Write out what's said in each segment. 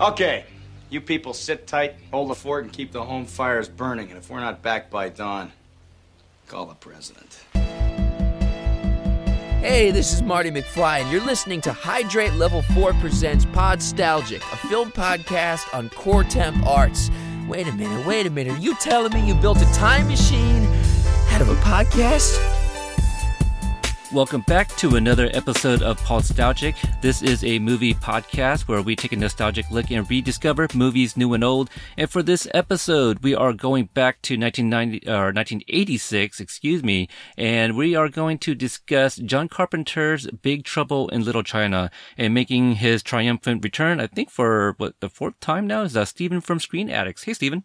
Okay, you people sit tight, hold the fort, and keep the home fires burning. And if we're not back by dawn, call the president. Hey, this is Marty McFly, and you're listening to Hydrate Level 4 Presents Podstalgic, a film podcast on core temp arts. Wait a minute, wait a minute. Are you telling me you built a time machine out of a podcast? Welcome back to another episode of Podstalgic. This is a movie podcast where we take a nostalgic look and rediscover movies new and old. And for this episode, we are going back to 1990 or 1986, excuse me, and we are going to discuss John Carpenter's Big Trouble in Little China and making his triumphant return. I think for what the fourth time now is uh, Stephen from Screen Addicts. Hey, Stephen.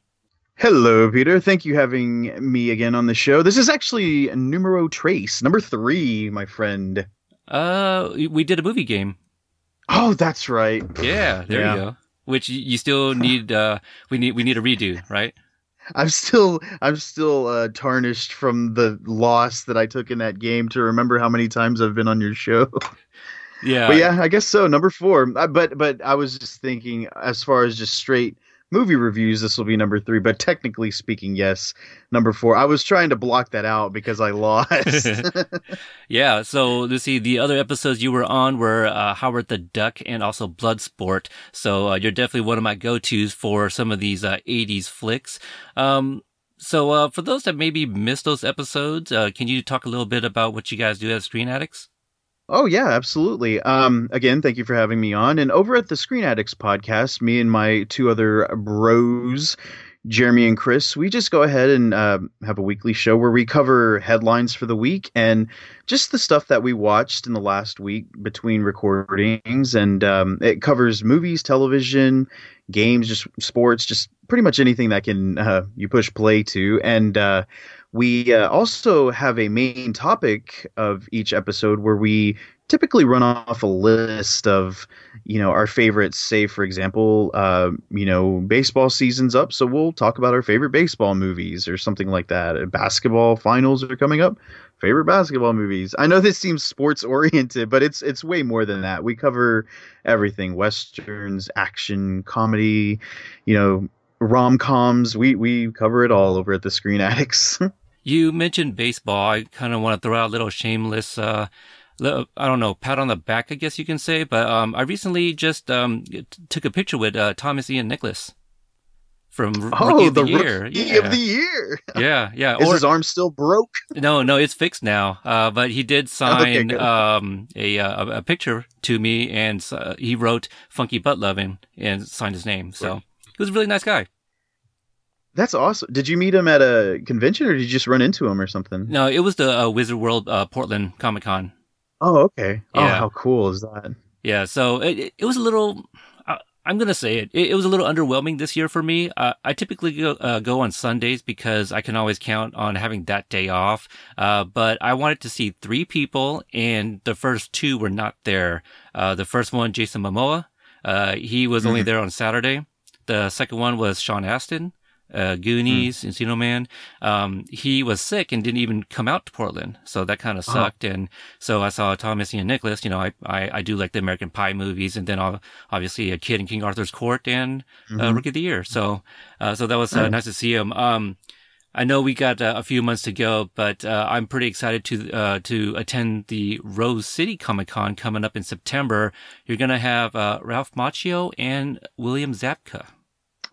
Hello, Peter. Thank you having me again on the show. This is actually numero trace, number three, my friend. Uh, we did a movie game. Oh, that's right. Yeah, there yeah. you go. Which you still need. Uh, we need we need a redo, right? I'm still I'm still uh, tarnished from the loss that I took in that game to remember how many times I've been on your show. Yeah, but yeah, I guess so. Number four. Uh, but but I was just thinking, as far as just straight movie reviews, this will be number three. But technically speaking, yes, number four. I was trying to block that out because I lost. yeah. So let's see. The other episodes you were on were uh, Howard the Duck and also Bloodsport. So uh, you're definitely one of my go-tos for some of these uh, 80s flicks. Um, so uh, for those that maybe missed those episodes, uh, can you talk a little bit about what you guys do as Screen Addicts? Oh yeah, absolutely. Um, again, thank you for having me on. And over at the Screen Addicts podcast, me and my two other bros, Jeremy and Chris, we just go ahead and uh, have a weekly show where we cover headlines for the week and just the stuff that we watched in the last week between recordings. And um, it covers movies, television, games, just sports, just pretty much anything that can uh, you push play to. And uh, we uh, also have a main topic of each episode where we typically run off a list of you know our favorites. Say for example uh, you know baseball season's up so we'll talk about our favorite baseball movies or something like that. Basketball finals are coming up. Favorite basketball movies. I know this seems sports oriented but it's it's way more than that. We cover everything westerns action comedy you know rom-coms. We we cover it all over at the screen addicts You mentioned baseball. I kind of want to throw out a little shameless, uh, I don't know, pat on the back, I guess you can say. But um, I recently just um, t- took a picture with uh, Thomas Ian Nicholas from oh, Rookie of the, the Year. Rookie yeah. of the Year. yeah, yeah. Is or, his arm still broke? No, no, it's fixed now. Uh, but he did sign okay, um, a, uh, a picture to me, and uh, he wrote "Funky Butt Loving" and signed his name. So he was a really nice guy. That's awesome. Did you meet him at a convention or did you just run into him or something? No, it was the uh, Wizard World uh, Portland Comic Con. Oh, okay. Oh, yeah. Oh, how cool is that? Yeah, so it, it was a little. Uh, I'm gonna say it. it. it. was a little underwhelming this year for me. Uh, I typically go, uh, go on Sundays because I can always count on having that day off. Uh, but I wanted to see three people, and the first two were not there. Uh, the first one, Jason Momoa, uh, he was mm-hmm. only there on Saturday. The second one was Sean Astin uh, Goonies, mm. Encino Man. Um, he was sick and didn't even come out to Portland. So that kind of uh-huh. sucked. Uh-huh. And so I saw Thomas Ian Nicholas. You know, I, I, I, do like the American Pie movies and then obviously a kid in King Arthur's Court and uh, mm-hmm. uh, Rookie of the Year. So, uh, so that was uh, nice to see him. Um, I know we got uh, a few months to go, but uh, I'm pretty excited to uh, to attend the Rose City Comic Con coming up in September. You're gonna have uh, Ralph Macchio and William Zabka.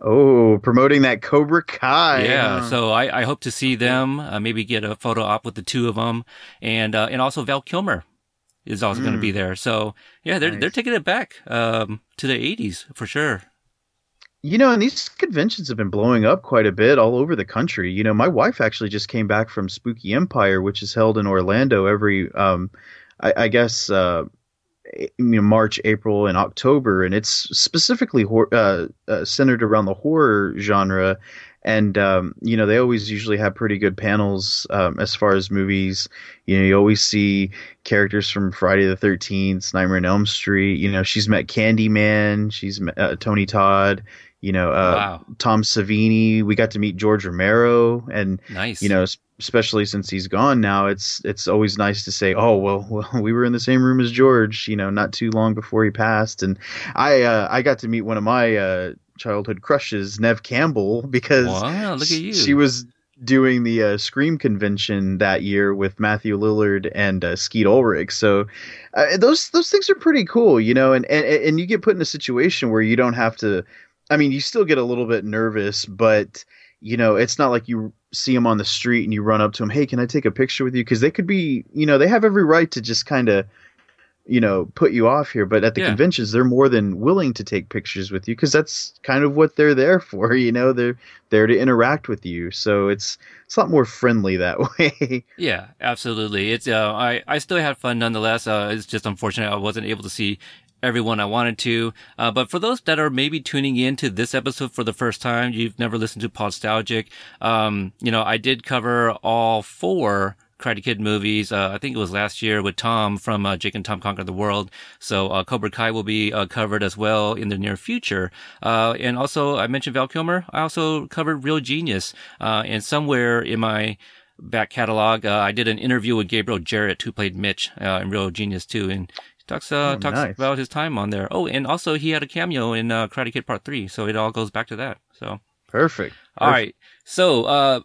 Oh, promoting that Cobra Kai. Yeah, so I, I hope to see them. Uh, maybe get a photo op with the two of them, and uh, and also Val Kilmer is also mm. going to be there. So yeah, they're nice. they're taking it back um, to the '80s for sure. You know, and these conventions have been blowing up quite a bit all over the country. You know, my wife actually just came back from Spooky Empire, which is held in Orlando every, um, I, I guess, uh, you know, March, April, and October, and it's specifically uh, uh, centered around the horror genre. And um, you know, they always usually have pretty good panels um, as far as movies. You know, you always see characters from Friday the Thirteenth, Nightmare on Elm Street. You know, she's met Candyman. She's met uh, Tony Todd. You know, uh, Wow. Tom Savini. We got to meet George Romero, and Nice. you know, especially since he's gone now, it's it's always nice to say, oh well, well, we were in the same room as George. You know, not too long before he passed, and I uh, I got to meet one of my uh, childhood crushes, Neve Campbell, because Wow, look at you. she was doing the uh, Scream convention that year with Matthew Lillard and uh, Skeet Ulrich. So uh, those those things are pretty cool, you know. And, and and you get put in a situation where you don't have to. I mean, you still get a little bit nervous, but you know, it's not like you see them on the street and you run up to them, hey, can I take a picture with you? Because they could be, you know, they have every right to just kind of you know put you off here but at the Yeah. conventions they're more than willing to take pictures with you because that's kind of what they're there for you know they're there to interact with you so it's it's a lot more friendly that way Yeah, absolutely. It's uh, I I still had fun nonetheless. Uh, it's just unfortunate I wasn't able to see everyone I wanted to. Uh, but for those that are maybe tuning in to this episode for the first time, you've never listened to Podstalgic. Um, you know, I did cover all four Karate Kid movies. Uh, I think it was last year with Tom from uh, Jake and Tom Conquer the World. So uh, Cobra Kai will be uh, covered as well in the near future. Uh, and also, I mentioned Val Kilmer. I also covered Real Genius. Uh, and somewhere in my back catalog, uh, I did an interview with Gabriel Jarret, who played Mitch uh, in Real Genius too, and he talks uh, Oh, talks nice. about his time on there. Oh, and also he had a cameo in uh, Karate Kid Part Three, so it all goes back to that. So. perfect All right. So, uh,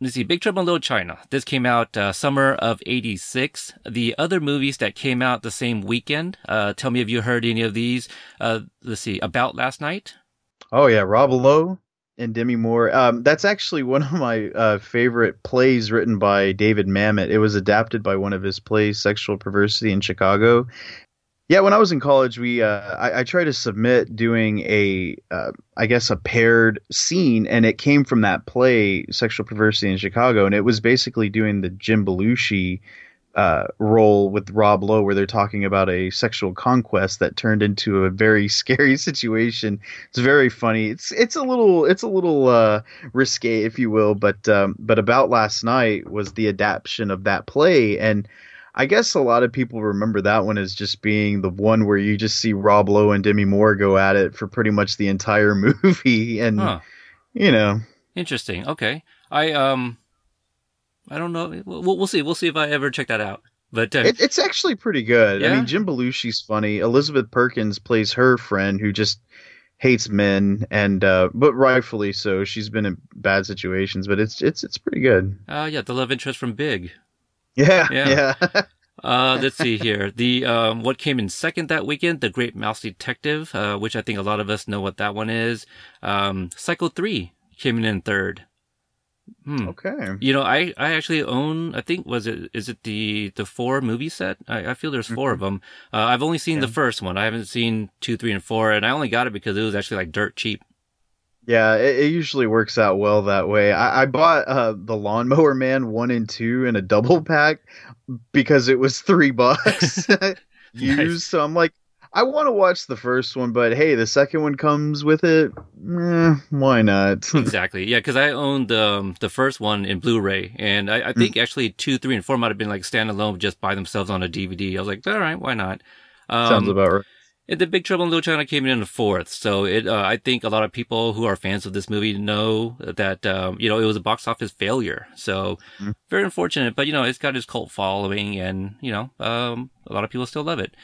let's see. Big Trouble in Little China. This came out uh, summer of '86. The other movies that came out the same weekend. Uh, tell me if you heard any of these. Uh, let's see. About Last Night. oh yeah rob lowe and demi moore. Um, that's actually one of my uh, favorite plays written by david mamet. It was adapted by one of his plays sexual perversity in chicago. Yeah, when I was in college, we uh, I, I tried to submit doing a uh, I guess a paired scene, and it came from that play, Sexual Perversity in Chicago, and it was basically doing the Jim Belushi uh, role with Rob Lowe, where they're talking about a sexual conquest that turned into a very scary situation. It's very funny. It's it's a little it's a little uh, risque, if you will, but um, but about last night was the adaptation of that play and. I guess a lot of people remember that one as just being the one where you just see Rob Lowe and Demi Moore go at it for pretty much the entire movie, and Huh. you know, Interesting. Okay. I um, I don't know. We'll, we'll see. We'll see if I ever check that out. But uh, it, it's actually pretty good. I mean, Jim Belushi's funny. Elizabeth Perkins plays her friend who just hates men, and uh, but rightfully so. She's been in bad situations, but it's it's it's pretty good. uh, yeah, the love interest from Big. Yeah, Yeah. yeah. Uh, let's see here. The um, what came in second that weekend, The Great Mouse Detective, uh, which I think a lot of us know what that one is. Um, Psycho Three came in in third. Hmm. okay. You know, I, I actually own. I think was it is it the the four movie set? I, I feel there's 4 of them. Uh, I've only seen the first one. I haven't seen two, three, and four, and I only got it because it was actually like dirt cheap. Yeah, it, it usually works out well that way. I, I bought uh, the Lawnmower Man one and two in a double pack because it was three bucks used. Nice. So I'm like, I want to watch the first one, but hey, the second one comes with it. Eh, why not? exactly. Yeah, because I owned um, the first one in Blu-ray, and I, I think actually two, three, and four might have been like standalone just by themselves on a DVD. I was like, all right, why not? Um, Sounds about right. The Big Trouble in Little China came in in the fourth, so it. Uh, I think a lot of people who are fans of this movie know that um, you know it was a box office failure. So Mhm. very unfortunate, but you know it's got its cult following, and you know um, a lot of people still love it.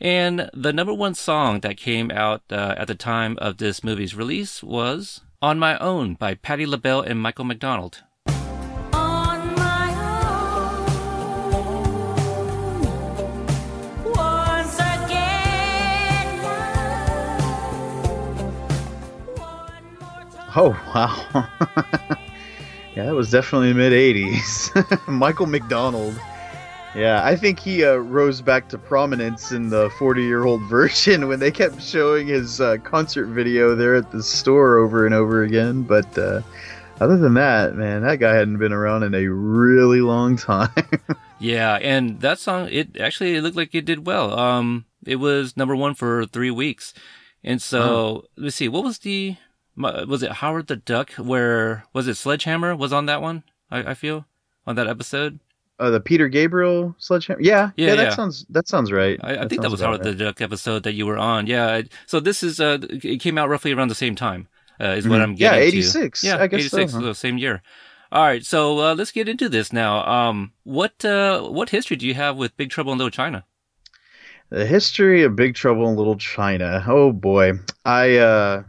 And the number one song that came out uh, at the time of this movie's release was "On My Own" by Patti LaBelle and Michael McDonald. On my own, once again One more time. Oh wow. yeah, that was definitely the mid '80s. Michael McDonald. Yeah, I think he uh, rose back to prominence in the 40 year old virgin when they kept showing his uh, concert video there at the store over and over again. But uh, other than that, man, that guy hadn't been around in a really long time. Yeah, and that song it actually it looked like it did well. Um, it was number one for three weeks, and so let's see, what was the was it Howard the Duck? Where was it? Sledgehammer was on that one. I, I feel on that episode. Uh, the Peter Gabriel sledgehammer. Yeah, Yeah, yeah, that yeah. sounds that sounds right. I, I think that was part of the. Duck episode that you were on. Yeah. So this is uh, it came out roughly around the same time. Uh, is what Mhm. I'm getting. Yeah, 86. Yeah, I guess so, 86, huh? so same year. All right, so uh, let's get into this now. Um, what uh, what history do you have with Big Trouble in Little China? The history of Big Trouble in Little China. Oh boy. I uh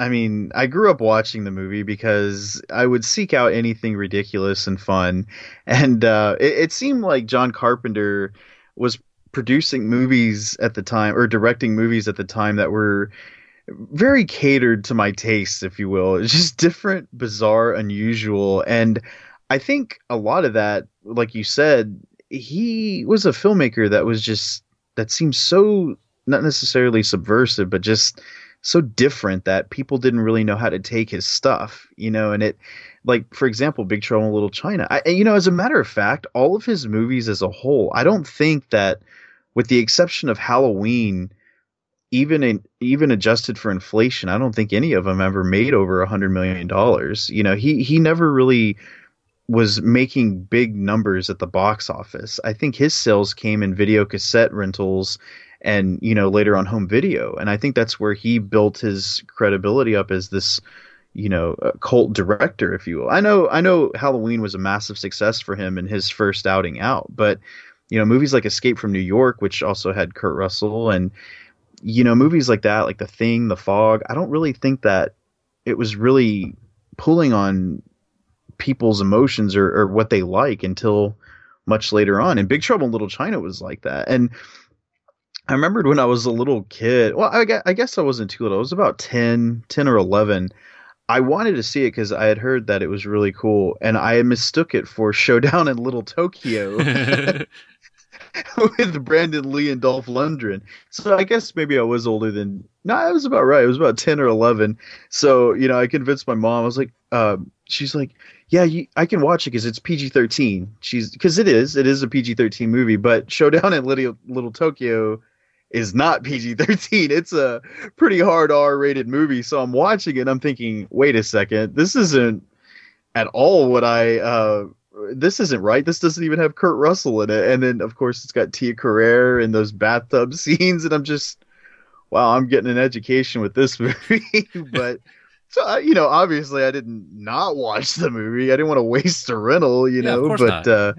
I mean, I grew up watching the movie because I would seek out anything ridiculous and fun. And uh it, it seemed like John Carpenter was producing movies at the time or directing movies at the time that were very catered to my tastes, if you will. It's just different, bizarre, unusual. And I think a lot of that, like you said, he was a filmmaker that was just that seems so not necessarily subversive, but just so different that people didn't really know how to take his stuff, you know, and it like for example, Big Trouble in Little China. I you know, as a matter of fact, all of his movies as a whole, I don't think that with the exception of Halloween, even in, even adjusted for inflation, I don't think any of them ever made over a hundred million dollars. You know, he he never really was making big numbers at the box office. I think his sales came in video cassette rentals and you know later on home video and I think that's where he built his credibility up as this you know uh, cult director if you will. I know I know Halloween was a massive success for him in his first outing out, but you know movies like Escape from New York which also had Kurt Russell and you know movies like that like The Thing, The Fog, I don't really think that it was really pulling on people's emotions or, or what they like until much later on. And Big Trouble in Little China was like that. And I remembered when I was a little kid. Well, I guess, I guess I wasn't too little. I was about 10, 10 or 11. I wanted to see it because I had heard that it was really cool. And I mistook it for Showdown in Little Tokyo with Brandon Lee and Dolph Lundgren. So I guess maybe I was older than. No, I was about right. I was about 10 or 11. So, you know, I convinced my mom. I was like, um, she's like, yeah, you, I can watch it because it's PG thirteen. She's because it is, it is a PG thirteen movie. But Showdown in Little Little Tokyo is not PG thirteen. It's a pretty hard R rated movie. So I'm watching it. and I'm thinking, wait a second, this isn't at all what I. uh this isn't right. This doesn't even have Kurt Russell in it. And then of course it's got Tia Carrere in those bathtub scenes, and I'm just, wow, I'm getting an education with this movie. but so you know, obviously I didn't not watch the movie. I didn't want to waste a rental, you Yeah, know. but not. uh,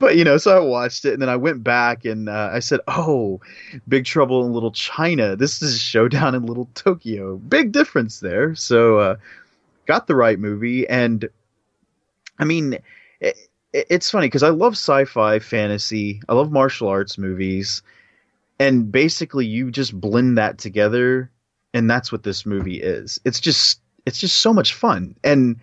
but you know, so I watched it and then I went back and uh, I said, "Oh, Big Trouble in Little China. This is a Showdown in Little Tokyo. Big difference there." So uh, got the right movie and I mean, it, it's funny because I love sci-fi, fantasy. I love martial arts movies, and basically you just blend that together, and that's what this movie is. It's just it's just so much fun. And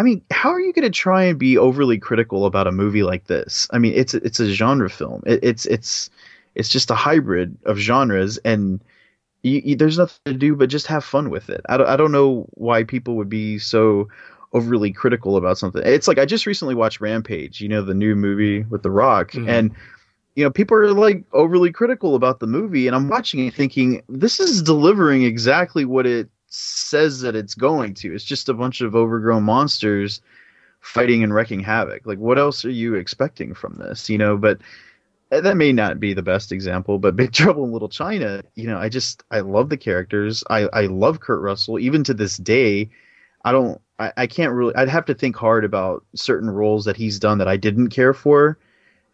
I mean, how are you going to try and be overly critical about a movie like this? I mean, it's it's a genre film. It, it's it's it's just a hybrid of genres, and you, you, there's nothing to do but just have fun with it. I don't, I don't know why people would be so overly critical about something. It's like I just recently watched Rampage, you know, the new movie with The Rock, Mhm. and you know, people are like overly critical about the movie, and I'm watching it thinking this is delivering exactly what it says that it's going to. It's just a bunch of overgrown monsters fighting and wrecking havoc. Like, what else are you expecting from this? You know, but that may not be the best example, but Big Trouble in Little China, you know, I just I love the characters. I I love Kurt Russell even to this day. I don't I, I can't really I'd have to think hard about certain roles that he's done that I didn't care for.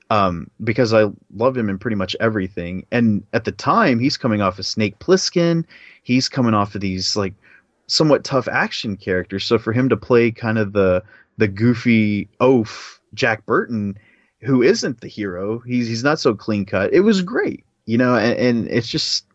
Um, because I love him in pretty much everything. And at the time, he's coming off of Snake Plissken. He's coming off of these like somewhat tough action characters. So for him to play kind of the the goofy oaf Jack Burton, who isn't the hero, he's he's not so clean cut. It was great, you know, and, and it's just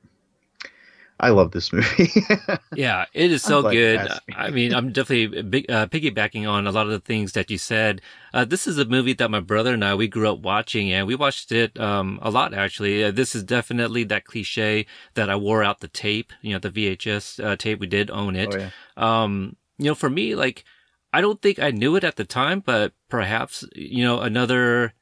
I love this movie. Yeah, it is so good. I mean, I'm definitely big, uh, piggybacking on a lot of the things that you said. Uh, this is a movie that my brother and I we grew up watching, and we watched it um, a lot actually. Uh, this is definitely that cliche that I wore out the tape, you know, the VHS uh, tape. We did own it. Oh, yeah. Um, you know, for me, like, I don't think I knew it at the time, but perhaps, you know, another,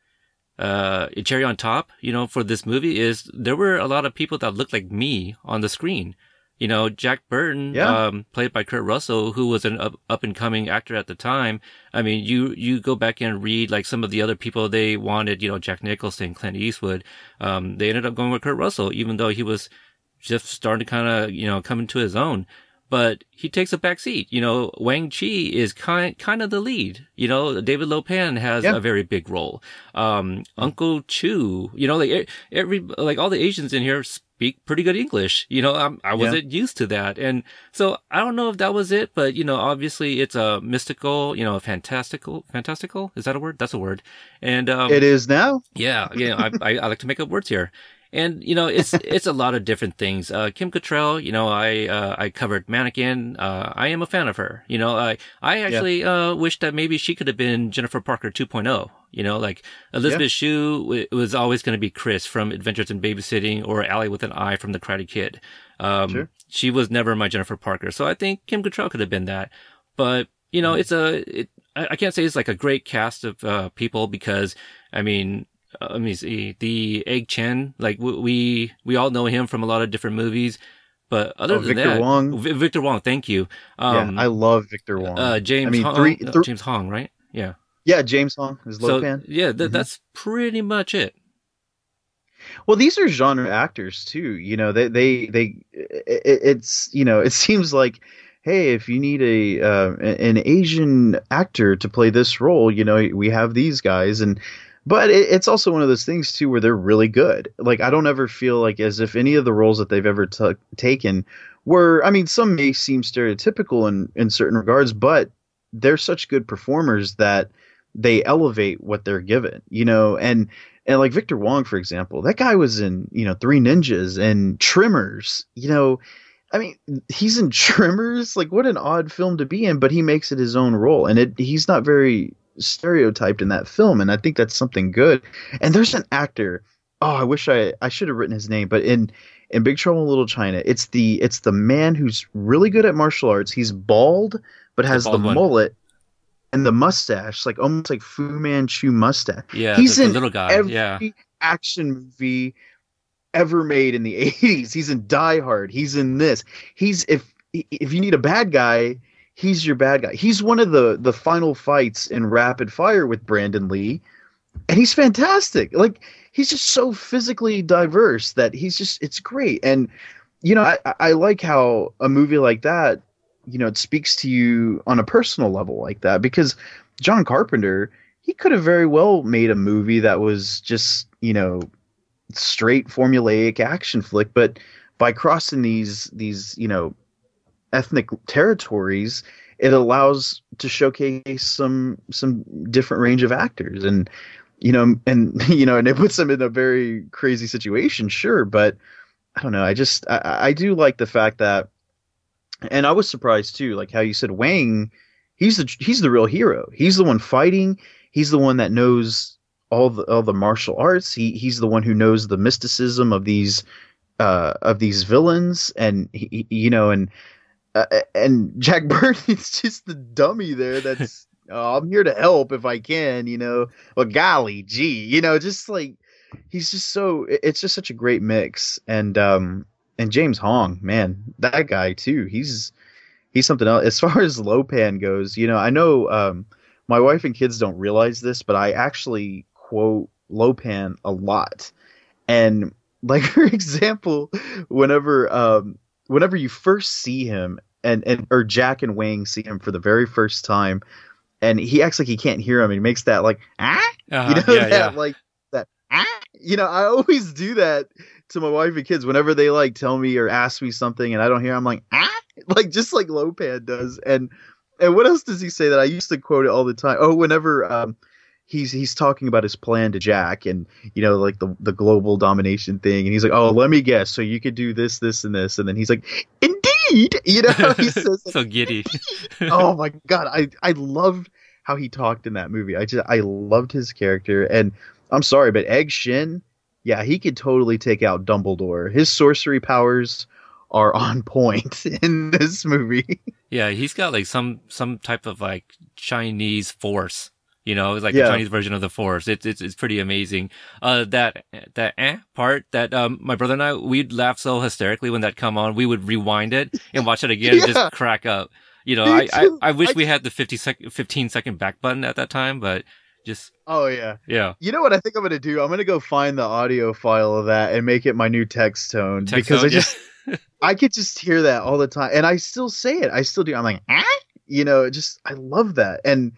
uh, cherry on top, you know, for this movie is there were a lot of people that looked like me on the screen. You know, Jack Burton, Yeah. um, played by Kurt Russell, who was an up, up and coming actor at the time. I mean, you, you go back and read like some of the other people they wanted, you know, Jack Nicholson, Clint Eastwood. Um, they ended up going with Kurt Russell, even though he was just starting to kind of, you know, come into his own. But he takes a back seat. You know, Wang Chi is kind, kind of the lead. You know, David Lopan has Yeah. a very big role. Um, Uncle Chu, you know, like every, like all the Asians in here speak pretty good English. You know, I'm, I wasn't used to that. And so I don't know if that was it, but you know, obviously it's a mystical, you know, a fantastical, fantastical. Is that a word? That's a word. And, um, It is now. yeah, yeah. I, I, I like to make up words here, and you know, it's it's a lot of different things. Uh, Kim Cattrall, you know, I uh, I covered Mannequin. Uh, I am a fan of her. You know, I I actually uh wish that maybe she could have been Jennifer Parker 2.0. You know, like Elizabeth Shue w- was always going to be Chris from Adventures in Babysitting or Allie with an Eye from The Karate Kid. Um, Sure. she was never my Jennifer Parker, so I think Kim Cattrall could have been that. But you know, it's a it, I, I can't say it's like a great cast of uh, people because I mean, uh, let me see the Egg Shen. Like we we all know him from a lot of different movies, but other Oh, than Victor that, Wong. Vi- Victor Wong, thank you. Um, yeah, I love Victor Wong. uh, James I mean, Hong, three, uh, James Hong, right? Yeah. yeah, James Hong is So Lopan. yeah, th- Mhm. that's pretty much it. Well, these are genre actors too. You know, they they they. It, it's you know, it seems like, hey, if you need a uh, an Asian actor to play this role, you know, we have these guys, and but it, it's also one of those things too where they're really good. Like I don't ever feel like as if any of the roles that they've ever t- taken were. I mean, some may seem stereotypical in in certain regards, but they're such good performers that they elevate what they're given. You know, and and like Victor Wong, for example, that guy was in, you know, Three Ninjas and Tremors. You know, I mean, he's in Tremors. Like, what an odd film to be in, but he makes it his own role, and it he's not very stereotyped in that film, and I think that's something good. And there's an actor. Oh, I wish I I should have written his name, but in in Big Trouble in Little China, it's the it's the man who's really good at martial arts. He's bald, but has the, one. mullet and the mustache, like almost like Fu Manchu mustache Yeah, he's the, the in little guy. every yeah, action movie ever made in the 80s. He's in Die Hard. He's in this. He's if if you need a bad guy, he's your bad guy. He's one of the the final fights in Rapid Fire with Brandon Lee, and he's fantastic. Like he's just so physically diverse that he's just it's great. And you know, I I like how a movie like that, you know, it speaks to you on a personal level like that because John Carpenter, he could have very well made a movie that was just, you know, straight formulaic action flick, but by crossing these these, you know, ethnic territories, it allows to showcase some some different range of actors. And you know and you know and it puts them in a very crazy situation sure but i don't know. I just i, I do like the fact that and i was surprised too like how you said wang he's the he's the real hero. He's the one fighting. He's the one that knows all the all the martial arts. He he's the one who knows the mysticism of these uh of these villains. And he, you know and uh, and Jack Burton's just the dummy there. That's oh, I'm here to help if I can, you know. Well, golly gee, you know, just like he's just so. It's just such a great mix, and um and James Hong, man, that guy too. He's he's something else. As far as Lopan goes, you know, I know um my wife and kids don't realize this, but I actually quote Lopan a lot, and like for example, whenever um whenever you first see him and and or Jack and Wang see him for the very first time and he acts like he can't hear him he makes that like ah? Uh-huh, you know yeah, that yeah. like that ah? You know I always do that to my wife and kids whenever they like tell me or ask me something and I don't hear I'm like ah? Like just like Lopan does and and what else does he say that I used to quote it all the time? Oh whenever um he's he's talking about his plan to Jack and you know like the the global domination thing. And he's like oh let me guess. So you could do this this and this. And then he's like indeed. You know he says so giddy. oh my god. I i loved how he talked in that movie. I just i loved his character. And i'm sorry but Egg Shen yeah he could totally take out dumbledore. His sorcery powers are on point in this movie. Yeah, he's got like some some type of like Chinese force. You know, it's like Yeah. the Chinese version of the Force. It's it's it's pretty amazing. Uh, that that eh part that um my brother and I we'd laugh so hysterically when that come on. We would rewind it and watch it again and just crack up. You know, I, I. I wish I- we had the 50 sec- 15 second back button at that time, but just Oh yeah. yeah. You know what I think I'm gonna do? I'm gonna go find the audio file of that and make it my new text tone Text because I tone, yeah. just I could just hear that all the time, and I still say it. I still do. I'm like, ah? you know, just I love that, and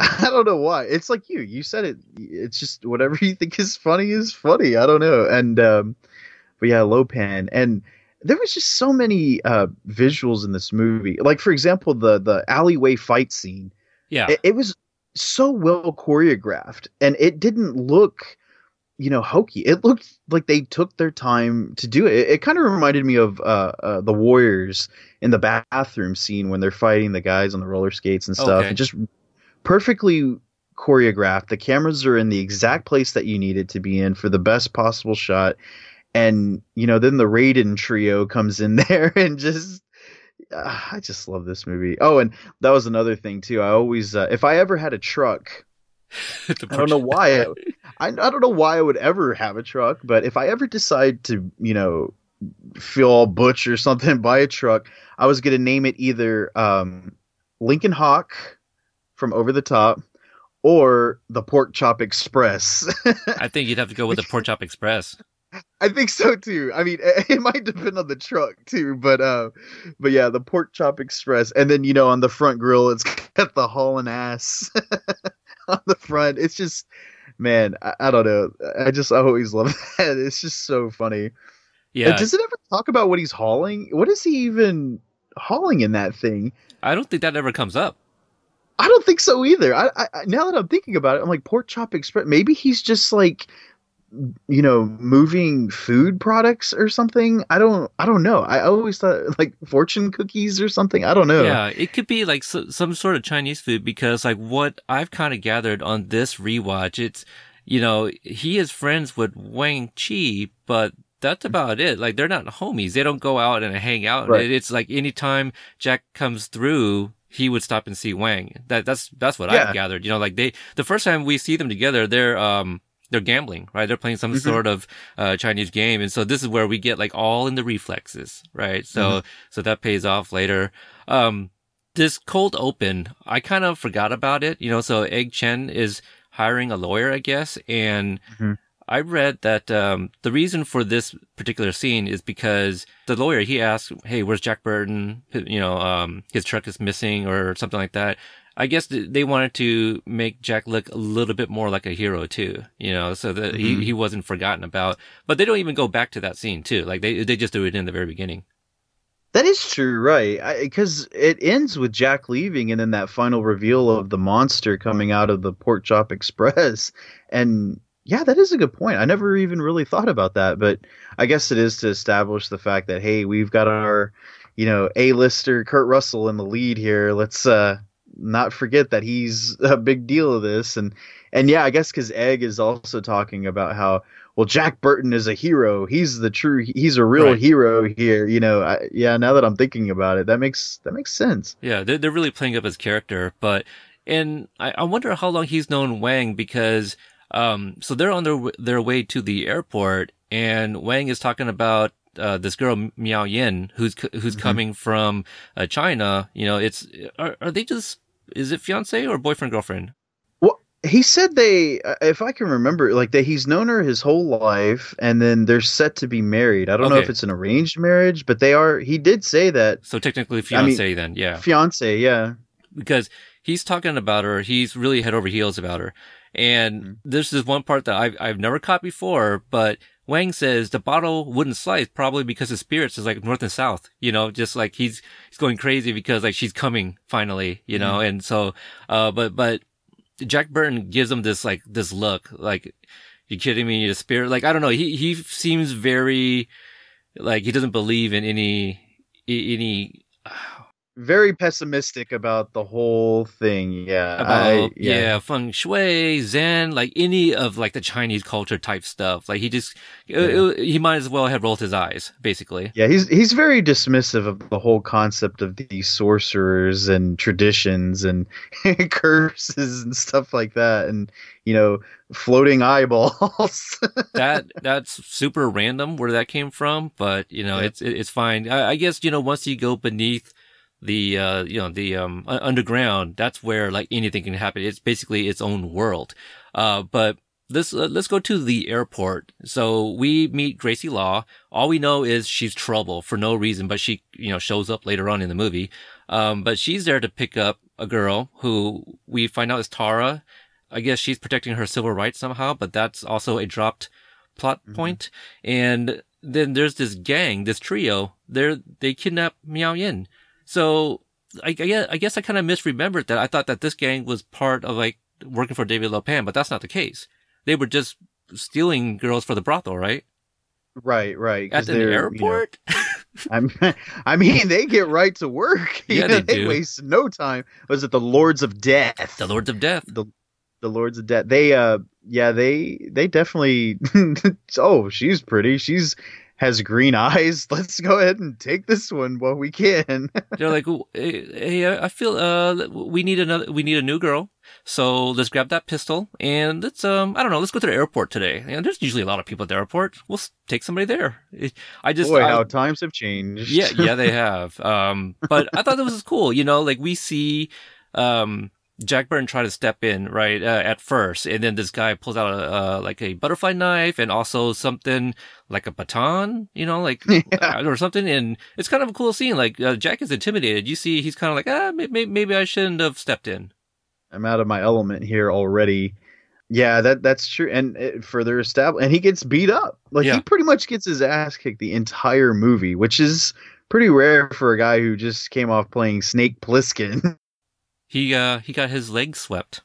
I don't know why. It's like you. You said it. It's just whatever you think is funny is funny. I don't know, and um, but yeah, Lopan, and there was just so many uh visuals in this movie. Like for example, the the alleyway fight scene Yeah. it, it was so well choreographed and it didn't look you know hokey it looked like they took their time to do it it, it kind of reminded me of uh, uh the warriors in the bathroom scene when they're fighting the guys on the roller skates and stuff Okay. and just perfectly choreographed the cameras are in the exact place that you need it to be in for the best possible shot and you know then the raiden trio comes in there and just uh, I just love this movie. Oh, and that was another thing too. I always, uh, if I ever had a truck, I don't know why. I, I, I don't know why I would ever have a truck, but if I ever decide to, you know, feel all butch or something, buy a truck, I was gonna name it either um, Lincoln Hawk from Over the Top or the Pork Chop Express. I think you'd have to go with the Pork Chop Express. I think so too. I mean, it might depend on the truck too, but uh, but yeah, the pork chop express, and then you know on the front grill, it's got the hauling ass on the front. It's just, man, I, I don't know. I just I always love that. It's just so funny. Yeah. Does it ever talk about what he's hauling? What is he even hauling in that thing? I don't think that ever comes up. I don't think so either. I, I now that I'm thinking about it, I'm like pork chop express. Maybe he's just like, you know, moving food products or something. I don't. I don't know. I always thought like fortune cookies or something. I don't know. Yeah, it could be like so, some sort of Chinese food because like what I've kind of gathered on this rewatch, it's, you know, he is friends with Wang Chi, but that's mm-hmm. about it. Like they're not homies. They don't go out and hang out. Right. It's like anytime Jack comes through, he would stop and see Wang. That, that's, that's what Yeah. I've gathered. You know, like they, the first time we see them together, they're, um, they're gambling, right? They're playing some Mhm. sort of, uh, Chinese game. And so this is where we get like all in the reflexes, right? So, Mm-hmm. so that pays off later. Um, this cold open, I kind of forgot about it, you know, so Egg Shen is hiring a lawyer, I guess. And Mhm. I read that, um, the reason for this particular scene is because the lawyer, he asked, Hey, where's Jack Burton? You know, um, his truck is missing or something like that. I guess they wanted to make Jack look a little bit more like a hero too, you know, so that Mhm. he, he wasn't forgotten about. But they don't even go back to that scene too. Like they, they just do it in the very beginning. That is true, right? Because it ends with Jack leaving, and then that final reveal of the monster coming out of the Pork Chop Express. And yeah, that is a good point. I never even really thought about that, but I guess it is to establish the fact that hey, we've got our, you know, A-lister Kurt Russell in the lead here. Let's uh not forget that he's a big deal of this, and and yeah, I guess because Egg is also talking about how well Jack Burton is a hero. He's the true. He's a real Right. hero here. You know. I, yeah. Now that I'm thinking about it, that makes that makes sense. Yeah, they're, they're really playing up his character, but, and I, I wonder how long he's known Wang because, um, so they're on their, their way to the airport and Wang is talking about, uh, this girl, Miao Yin, who's, c- who's Mhm. coming from, uh, China. You know, it's, are, are they just, is it fiance or boyfriend, girlfriend? Well, he said they, uh, if I can remember, like that he's known her his whole life, and then they're set to be married. I don't know if it's an arranged marriage, but they are. He did say that So technically I mean- fiance then, yeah. fiance. Yeah. because he's talking about her. He's really head over heels about her. And Mhm. this is one part that I've, I've never caught before, but Wang says the bottle wouldn't slice probably because the spirits is like north and south, you know, just like he's, he's going crazy because like she's coming finally, you know, and so, uh, but, but Jack Burton gives him this like, this look, like, you kidding me? The spirit, like, I don't know. He, he seems very, like, he doesn't believe in any, any, very pessimistic about the whole thing. Yeah, about I- yeah. feng shui, Zen, like any of like the Chinese culture type stuff. Like he just uh, he might as well have rolled his eyes, basically. Yeah, he's he's very dismissive of the whole concept of these sorcerers and traditions and curses and stuff like that, and you know, floating eyeballs. that that's super random where that came from, but you know Yeah. it's it's fine. I, I guess you know once you go beneath the uh you know the um underground, that's where like anything can happen. It's basically its own world. Uh, but this uh, let's go to the airport. So we meet Gracie Law. All we know is she's trouble for no reason, but she you know shows up later on in the movie. Um, but she's there to pick up a girl who we find out is Tara. I guess she's protecting her civil rights somehow, but that's also a dropped plot point. And then there's this gang, this trio. They're they kidnap Miao Yin. So I, I guess I guess I kind of misremembered that. I thought that this gang was part of like working for David Lopan, but that's not the case. They were just stealing girls for the brothel, right? right, right. At the they're, you know, airport. I'm, I mean, they get right to work. Yeah, know, they do. waste no time. Was it the Lords of Death? the Lords of Death. the the Lords of Death. They uh yeah, they they definitely oh, she's pretty. She's has green eyes. Let's go ahead and take this one while we can. They're like, hey, I feel uh, we need another, we need a new girl. So let's grab that pistol and let's um, I don't know, let's go to the airport today. And there's usually a lot of people at the airport. We'll take somebody there. I just, Boy, I- how times have changed. yeah, yeah, they have. Um, but I thought that was cool. You know, like we see, um, Jack Burton try to step in right uh, at first, and then this guy pulls out a uh, like a butterfly knife and also something like a baton, you know, like uh, or something. And it's kind of a cool scene. Like uh, Jack is intimidated. You see, he's kind of like, ah, maybe, maybe I shouldn't have stepped in. I'm out of my element here already. Yeah, that that's true. And it further established, and he gets beat up. Like Yeah. he pretty much gets his ass kicked the entire movie, which is pretty rare for a guy who just came off playing Snake Plissken. He uh he got his legs swept.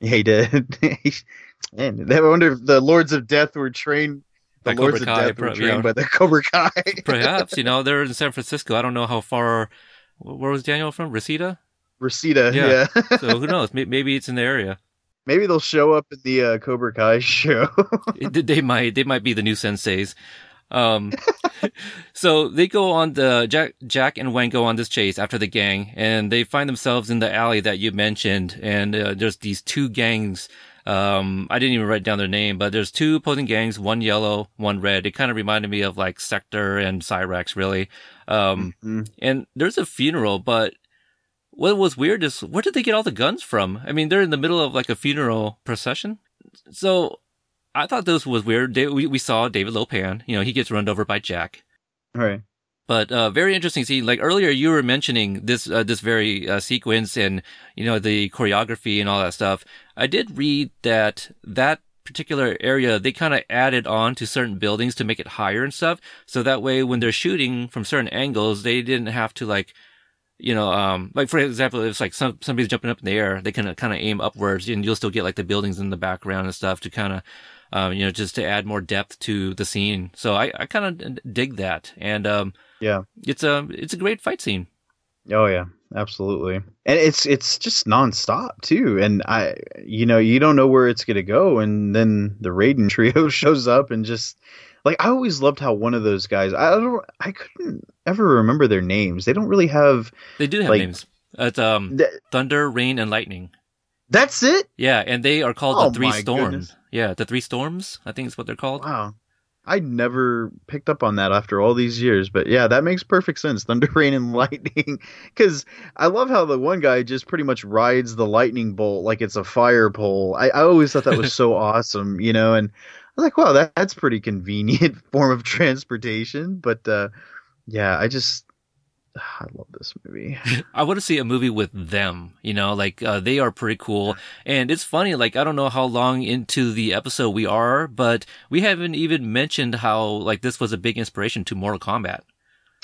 Yeah, he did. and I wonder if the Lords of Death were trained. The By Lords Cobra of Kai, Death were trained yeah. by the Cobra Kai. Perhaps you know they're in San Francisco. I don't know how far. Where was Daniel from? Reseda. Reseda, Yeah. yeah. So who knows? Maybe it's in the area. Maybe they'll show up in the uh, Cobra Kai show. They might they might be the new senseis. Um, so they go on the Jack Jack and Wen go on this chase after the gang, and they find themselves in the alley that you mentioned. And uh, there's these two gangs. Um, I didn't even write down their name, but there's two opposing gangs, one yellow, one red. It kind of reminded me of like Sektor and Cyrax, really. Um, Mhm. and there's a funeral, but what was weird is where did they get all the guns from? I mean, they're in the middle of like a funeral procession. So I thought this was weird. We, we saw David Lopan, you know, he gets run over by Jack. right. But uh, very interesting scene. Like earlier, you were mentioning this uh, this very uh, sequence and you know the choreography and all that stuff. I did read that that particular area they kind of added on to certain buildings to make it higher and stuff. So that way, when they're shooting from certain angles, they didn't have to like you know, um, like for example, if it's like some, somebody's jumping up in the air, they can kind of aim upwards and you'll still get like the buildings in the background and stuff to kind of, um, you know, just to add more depth to the scene. So I, I kind of dig that. And, um, Yeah. it's a, it's a great fight scene. Oh yeah, absolutely. And it's it's just nonstop too. And I, you know, you don't know where it's gonna go, and then the Raiden trio shows up and just like I always loved how one of those guys. I don't. I couldn't ever remember their names. They don't really have. They do have Like- names. It's, um, th- Thunder, Rain, and Lightning. That's it. Yeah. And they are called Oh the Three Storms. Yeah. The Three Storms, I think is what they're called. Wow. I never picked up on that after all these years, but yeah, that makes perfect sense. Thunder, rain, and lightning. Because I love how the one guy just pretty much rides the lightning bolt like it's a fire pole. I, I always thought that was so awesome, you know. And I was like, wow, that, that's pretty convenient form of transportation. But uh, yeah, I just I love this movie. I want to see a movie with them, you know, like, uh, they are pretty cool. And it's funny, like, I don't know how long into the episode we are, but we haven't even mentioned how, like, this was a big inspiration to Mortal Kombat.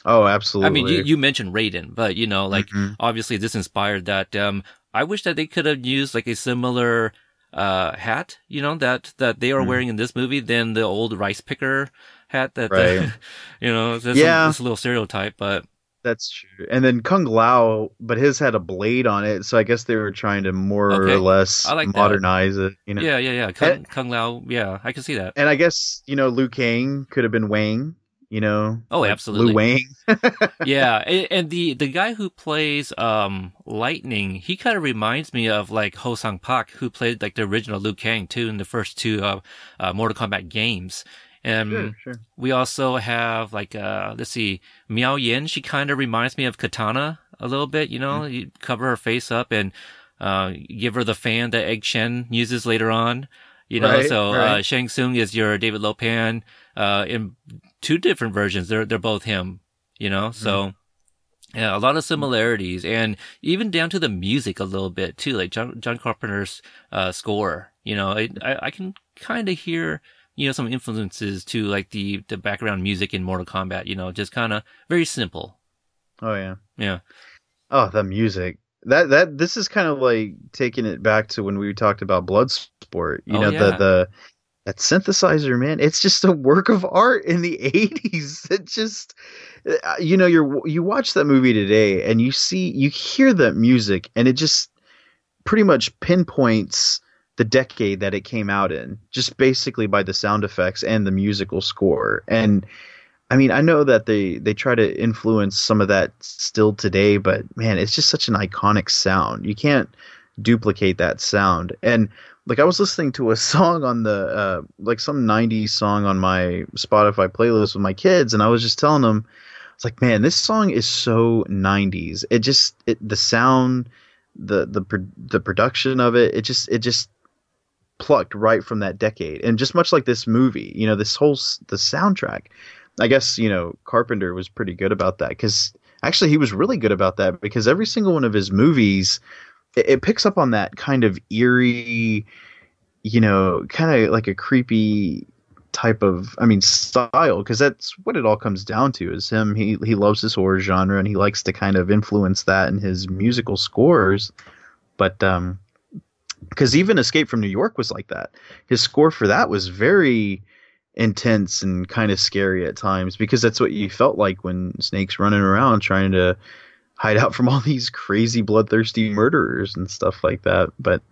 Oh, absolutely. I mean, you, you mentioned Raiden, but, you know, like, Mhm. obviously this inspired that. Um, I wish that they could have used, like, a similar, uh, hat, you know, that, that they are Mhm. wearing in this movie than the old rice picker hat that, Right. you know, that's, Yeah. that's a little stereotype, but That's true. And then Kung Lao, but his had a blade on it, so I guess they were trying to more Okay. or less I like that. modernize it. You know. Yeah, yeah, yeah. Kung, Kung Lao. Yeah, I can see that. And I guess you know Liu Kang could have been Wang. You know. Oh, like absolutely. Liu Wang. yeah, and, and the the guy who plays um Lightning, he kind of reminds me of like Ho Sung Pak, who played like the original Liu Kang too in the first two uh, uh Mortal Kombat games. And Sure, sure. we also have like uh let's see, Miao Yin. She kind of reminds me of Katana a little bit. You know, you cover her face up and uh give her the fan that Egg Shen uses later on. You know, Right, so uh, right. Shang Tsung is your David Lopan uh in two different versions. They're they're both him. You know, so. Yeah, a lot of similarities, and even down to the music a little bit too, like John, John Carpenter's uh, score. You know, I I, I can kind of hear you know some influences to like the the background music in Mortal Kombat. You know, just kind of very simple. Oh yeah. Yeah, Oh, the music. That that this is kind of like taking it back to when we talked about Bloodsport. You Oh, know yeah. the the that synthesizer, man. It's just a work of art in the '80s. It just, uh, you know, you're you watch that movie today and you see you hear that music and it just pretty much pinpoints the decade that it came out in, just basically by the sound effects and the musical score. And I mean, I know that they they try to influence some of that still today, but man, it's just such an iconic sound. You can't duplicate that sound. And like I was listening to a song on the uh like some 90s song on my Spotify playlist with my kids and I was just telling them it's like, man, this song is so 90s. It just it, the sound, the the the production of it, it just it just plucked right from that decade. And just much like this movie, you know, this whole the soundtrack. I guess, you know, Carpenter was pretty good about that cuz actually he was really good about that because every single one of his movies it, it picks up on that kind of eerie, you know, kind of like a creepy type of I mean style because that's what it all comes down to is him he he loves this horror genre and he likes to kind of influence that in his musical scores but um because even Escape from New York was like that his score for that was very intense and kind of scary at times because that's what you felt like when Snake's running around trying to hide out from all these crazy bloodthirsty murderers and stuff like that but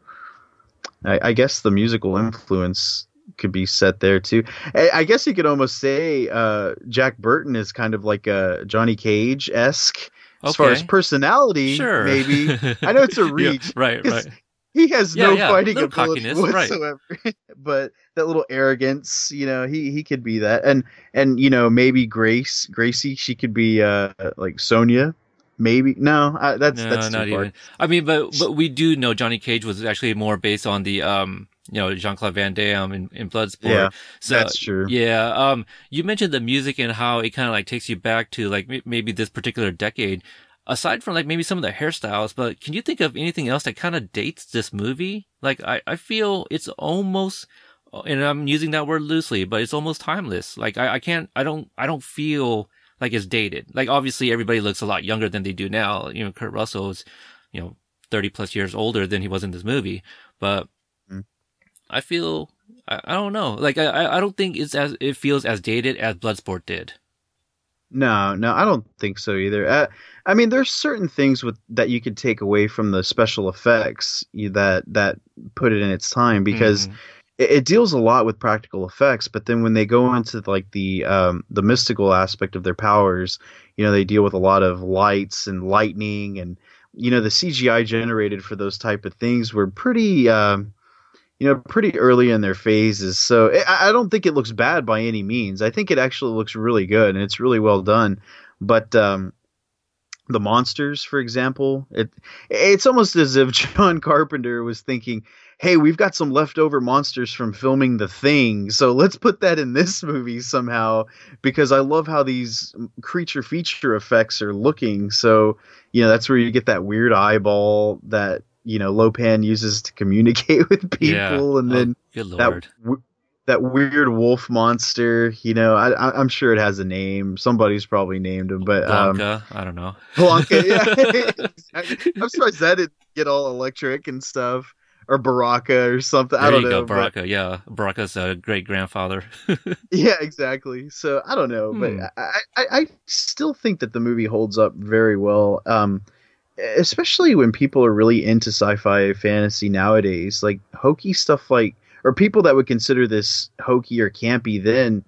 I, I guess the musical influence could be set there too. I, I guess you could almost say uh, Jack Burton is kind of like a Johnny Cage esque as far as personality. sure. maybe I know it's a Yeah, reach. right, 'cause right. He has Yeah, no yeah, fighting ability cockiness, right. whatsoever. but that little arrogance, you know, he he could be that, and and you know maybe Grace Gracie, she could be uh like Sonya. Maybe no, I, that's no, that's not even. I mean, but but we do know Johnny Cage was actually more based on the um you know Jean Claude Van Damme in, in Bloodsport. Yeah, so that's true. Yeah. Um, you mentioned the music and how it kind of like takes you back to like m- maybe this particular decade. Aside from like maybe some of the hairstyles, but can you think of anything else that kind of dates this movie? Like I, I feel it's almost, and I'm using that word loosely, but it's almost timeless. Like I, I can't, I don't, I don't feel like it's dated. Like obviously everybody looks a lot younger than they do now. You know, Kurt Russell is, you know, 30 plus years older than he was in this movie, but Mm. I feel, I, I don't know. Like I, I- I don't think it's as, it feels as dated as Bloodsport did. No, no, I don't think so either. Uh, I mean, there's certain things with that you could take away from the special effects that that put it in its time because Mhm. it, it deals a lot with practical effects. But then when they go into like the um, the mystical aspect of their powers, you know, they deal with a lot of lights and lightning, and you know, the CGI generated for those type of things were pretty. Um, you know, pretty early in their phases. So I, I don't think it looks bad by any means. I think it actually looks really good and it's really well done. But um, the monsters, for example, it it's almost as if John Carpenter was thinking, "Hey, we've got some leftover monsters from filming The Thing, so let's put that in this movie somehow." Because I love how these creature feature effects are looking. So you know, that's where you get that weird eyeball that you know Lopan uses to communicate with people, Yeah. and Oh, then good that w- that weird wolf monster. You know, I, I, I'm sure it has a name. Somebody's probably named him, but um, I don't know. Blanka. Yeah, I'm surprised that didn't get all electric and stuff. or Baraka or something. There I don't you know. go, but- Baraka. Yeah, Baraka's a great grandfather. Yeah, exactly. So I don't know, Hmm. but I, I, I still think that the movie holds up very well. Um, especially when people are really into sci-fi fantasy nowadays, like hokey stuff, like or people that would consider this hokey or campy. Then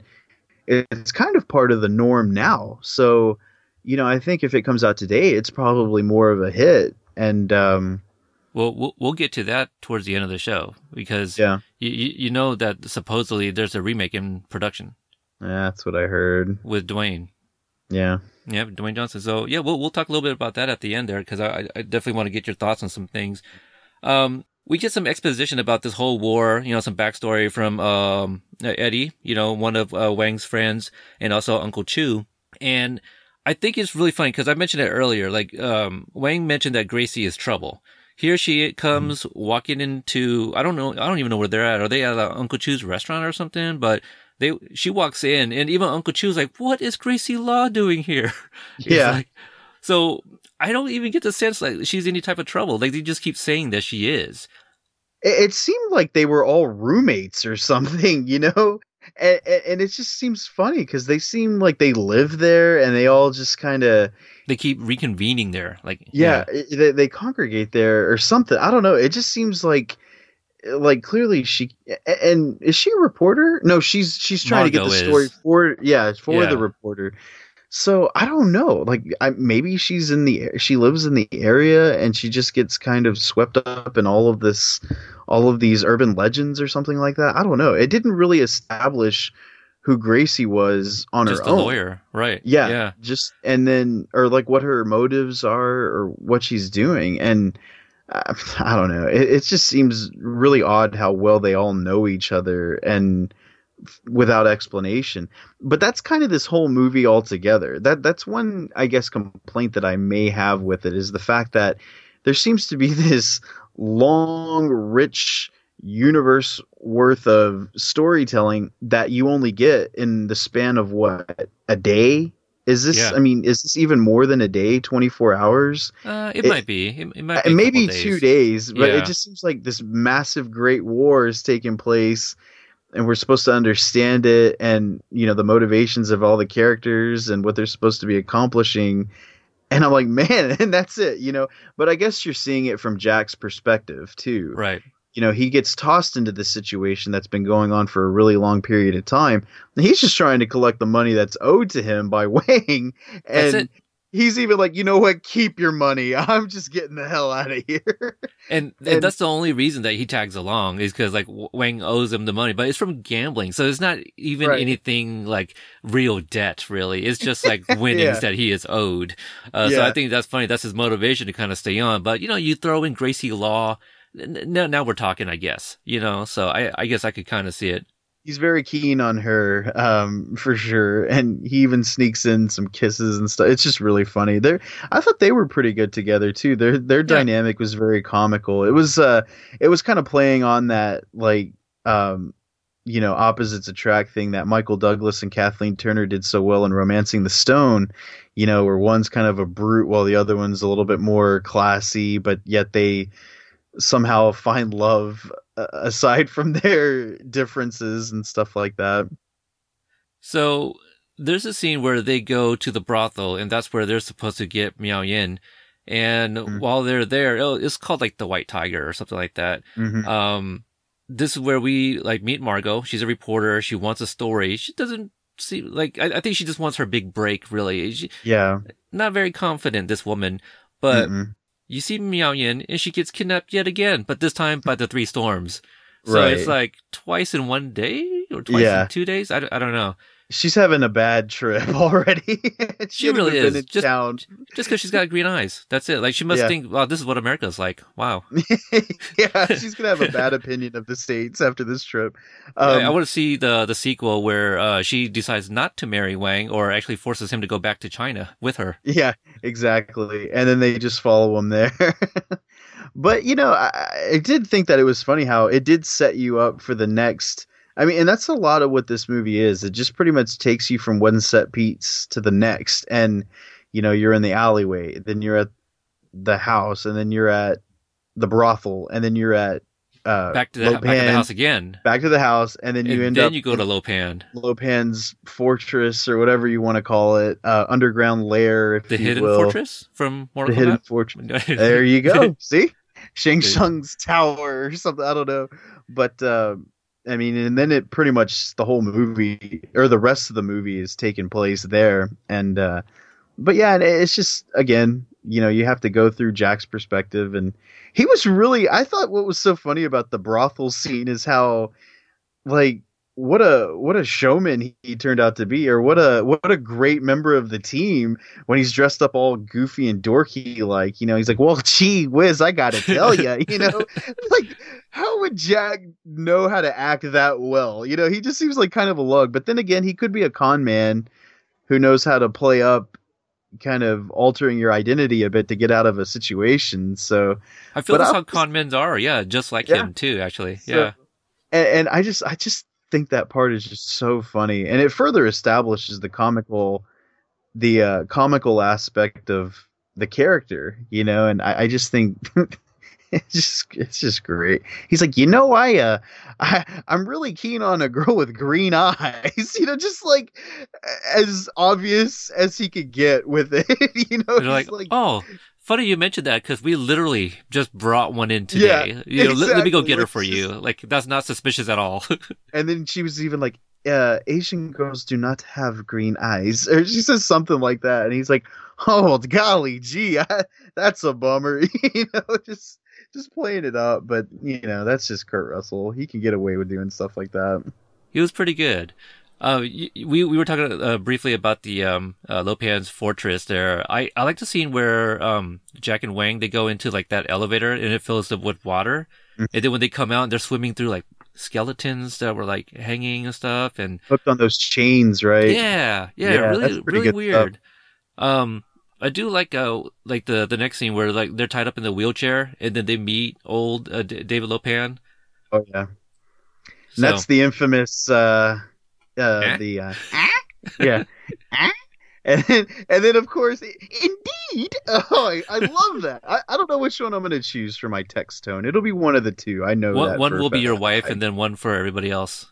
it's kind of part of the norm now. So you know, I think if it comes out today, it's probably more of a hit. And um, well, we'll we'll get to that towards the end of the show because yeah, you you you know that supposedly there's a remake in production Yeah, that's what I heard. with Dwayne. Yeah. Yeah, Dwayne Johnson. So yeah, we'll we'll talk a little bit about that at the end there because I I definitely want to get your thoughts on some things. Um, we get some exposition about this whole war. You know, some backstory from um Eddie. You know, one of uh, Wang's friends, and also Uncle Chu. And I think it's really funny because I mentioned it earlier. Like um, Wang mentioned that Gracie is trouble. Here she comes walking into I don't know I don't even know where they're at. Are they at uh, Uncle Chu's restaurant or something? But they she walks in and even Uncle Chu's like, "What is Gracie Law doing here?" Yeah. like- so I don't even get the sense like she's any type of trouble. Like they just keep saying that she is. it, it seemed like they were all roommates or something, you know? And, and, it just seems funny because they seem like they live there and they all just kind of, They keep reconvening there. Like yeah, i- they, they congregate there or something. I don't know. It just seems like, like clearly she, and is she a reporter? No, she's, she's trying to get the story is. for, yeah, for Yeah. the reporter. So I don't know. Like, I, maybe she's in the she lives in the area and she just gets kind of swept up in all of this, all of these urban legends or something like that. I don't know. It didn't really establish who Gracie was on just her own. lawyer, right? Yeah, yeah. Just and then or like what her motives are or what she's doing and. I don't know. It, it just seems really odd how well they all know each other and without explanation. But that's kind of this whole movie altogether. That that's one I guess complaint that I may have with it is the fact that there seems to be this long, rich universe worth of storytelling that you only get in the span of what a day. Is this? Yeah. I mean, is this even more than a day? Twenty four hours? Uh, it, It- might be. It, it might be. Maybe couple two days, but Yeah. it just seems like this massive great war is taking place and we're supposed to understand it and you know the motivations of all the characters and what they're supposed to be accomplishing and i'm like man and that's it you know but i guess you're seeing it from jack's perspective too Right. You know he gets tossed into this situation that's been going on for a really long period of time he's just trying to collect the money that's owed to him by wang and he's even like you know what keep your money i'm just getting the hell out of here And, and And- that's the only reason that he tags along is because like Wang owes him the money, but it's from gambling, so it's not even Right. anything like real debt. Really, it's just like winnings Yeah. that he is owed. Uh, So I think that's funny. That's his motivation to kind of stay on. But you know, you throw in Gracie Law. Now, now we're talking, I guess. You know, so I, I guess I could kind of see it. he's very keen on her um for sure and he even sneaks in some kisses and stuff it's just really funny they i thought they were pretty good together too their their Yeah. dynamic was very comical it was uh it was kind of playing on that like um you know opposites attract thing that michael douglas and kathleen turner did so well in romancing the stone you know where one's kind of a brute while the other one's a little bit more classy but yet they somehow find love uh, aside from their differences and stuff like that. So there's a scene where they go to the brothel, and that's where they're supposed to get Miao Yin. And Mhm. while they're there, oh, it's called like the White Tiger or something like that. Mhm. Um, this is where we like meet Margo. She's a reporter. She wants a story. She doesn't see like I, I think she just wants her big break. Really, she, Yeah, not very confident. This woman, but Mm-mm. You see Miao Yin, and she gets kidnapped yet again. But this time by the Three Storms. So Right. it's like twice in one day or twice Yeah. in two days. I, I don't know. She's having a bad trip already. She really is. In Just- town. Just because she's got green eyes. That's it. Like she must Yeah. think, wow, this is what America's like. Wow. yeah, she's gonna have a bad opinion of the states after this trip. Um, I, I want to see the the sequel where uh, she decides not to marry Wang, or actually forces him to go back to China with her. Yeah, exactly. And then they just follow him there. but you know, I, I did think that it was funny how it did set you up for the next. I mean, and that's a lot of what this movie is. It just pretty much takes you from one set piece to the next, and you know, you're in the alleyway, then you're at the house, and then you're at the brothel, and then you're at uh, back to the back to the house again. back to the house, and then you and end then up you go to Lopan, Lopan's fortress or whatever you want to call it, uh, underground lair, if the you hidden will. fortress from the Mortal hidden fortress. There you go. See, Shang Tsung's tower or something. I don't know, but uh, I mean, and then it pretty much the whole movie or the rest of the movie is taking place there, and uh, but yeah, it's just again, you know, you have to go through Jack's perspective, and he was really. I thought what was so funny about the brothel scene is how, like. What a what a showman he, he turned out to be, or what a what a great member of the team when he's dressed up all goofy and dorky like you know he's like well gee whiz i gotta tell you you know like how would jack know how to act that well you know he just seems like kind of a lug but then again he could be a con man who knows how to play up kind of altering your identity a bit to get out of a situation so I feel that's I how con men are. Yeah, just like Yeah. him too. Actually, So- yeah. and, and I just I just think that part is just so funny, and it further establishes the comical, the uh, comical aspect of the character, you know. And I, I just think it's just it's just great. He's like, you know, I uh, I I'm really keen on a girl with green eyes, you know, just like as obvious as he could get with it, you know. He's like, oh, funny you mentioned that because we literally just brought one in Yeah, today. you know, let, let me go get her for you. Like that's not suspicious at all. And then she was even like, uh, Asian girls do not have green eyes. Or she says something like that. And he's like, oh, golly gee, I, that's a bummer. you know, just just playing it up. But, you know, that's just Kurt Russell. He can get away with doing stuff like that. he was pretty good. Uh, we we were talking uh, briefly about the um uh, Lopan's fortress there. I I like the scene where um Jack and Wang they go into like that elevator and it fills up with water, Mhm. and then when they come out, they're swimming through like skeletons that were like hanging and stuff, and Hooked on those chains, right? Yeah, yeah, Yeah, really, really good stuff. weird. Um, I do like uh like the the next scene where like they're tied up in the wheelchair and then they meet old uh, D- David Lopan. Oh, yeah. And So, that's the infamous, uh, uh, Eh? the, uh, yeah. And then, and then, of course, indeed. Oh, I, I love that. I, I don't know which one I'm going to choose for my text tone. It'll be one of the two. I know one that. one will be your wife and then one for everybody else.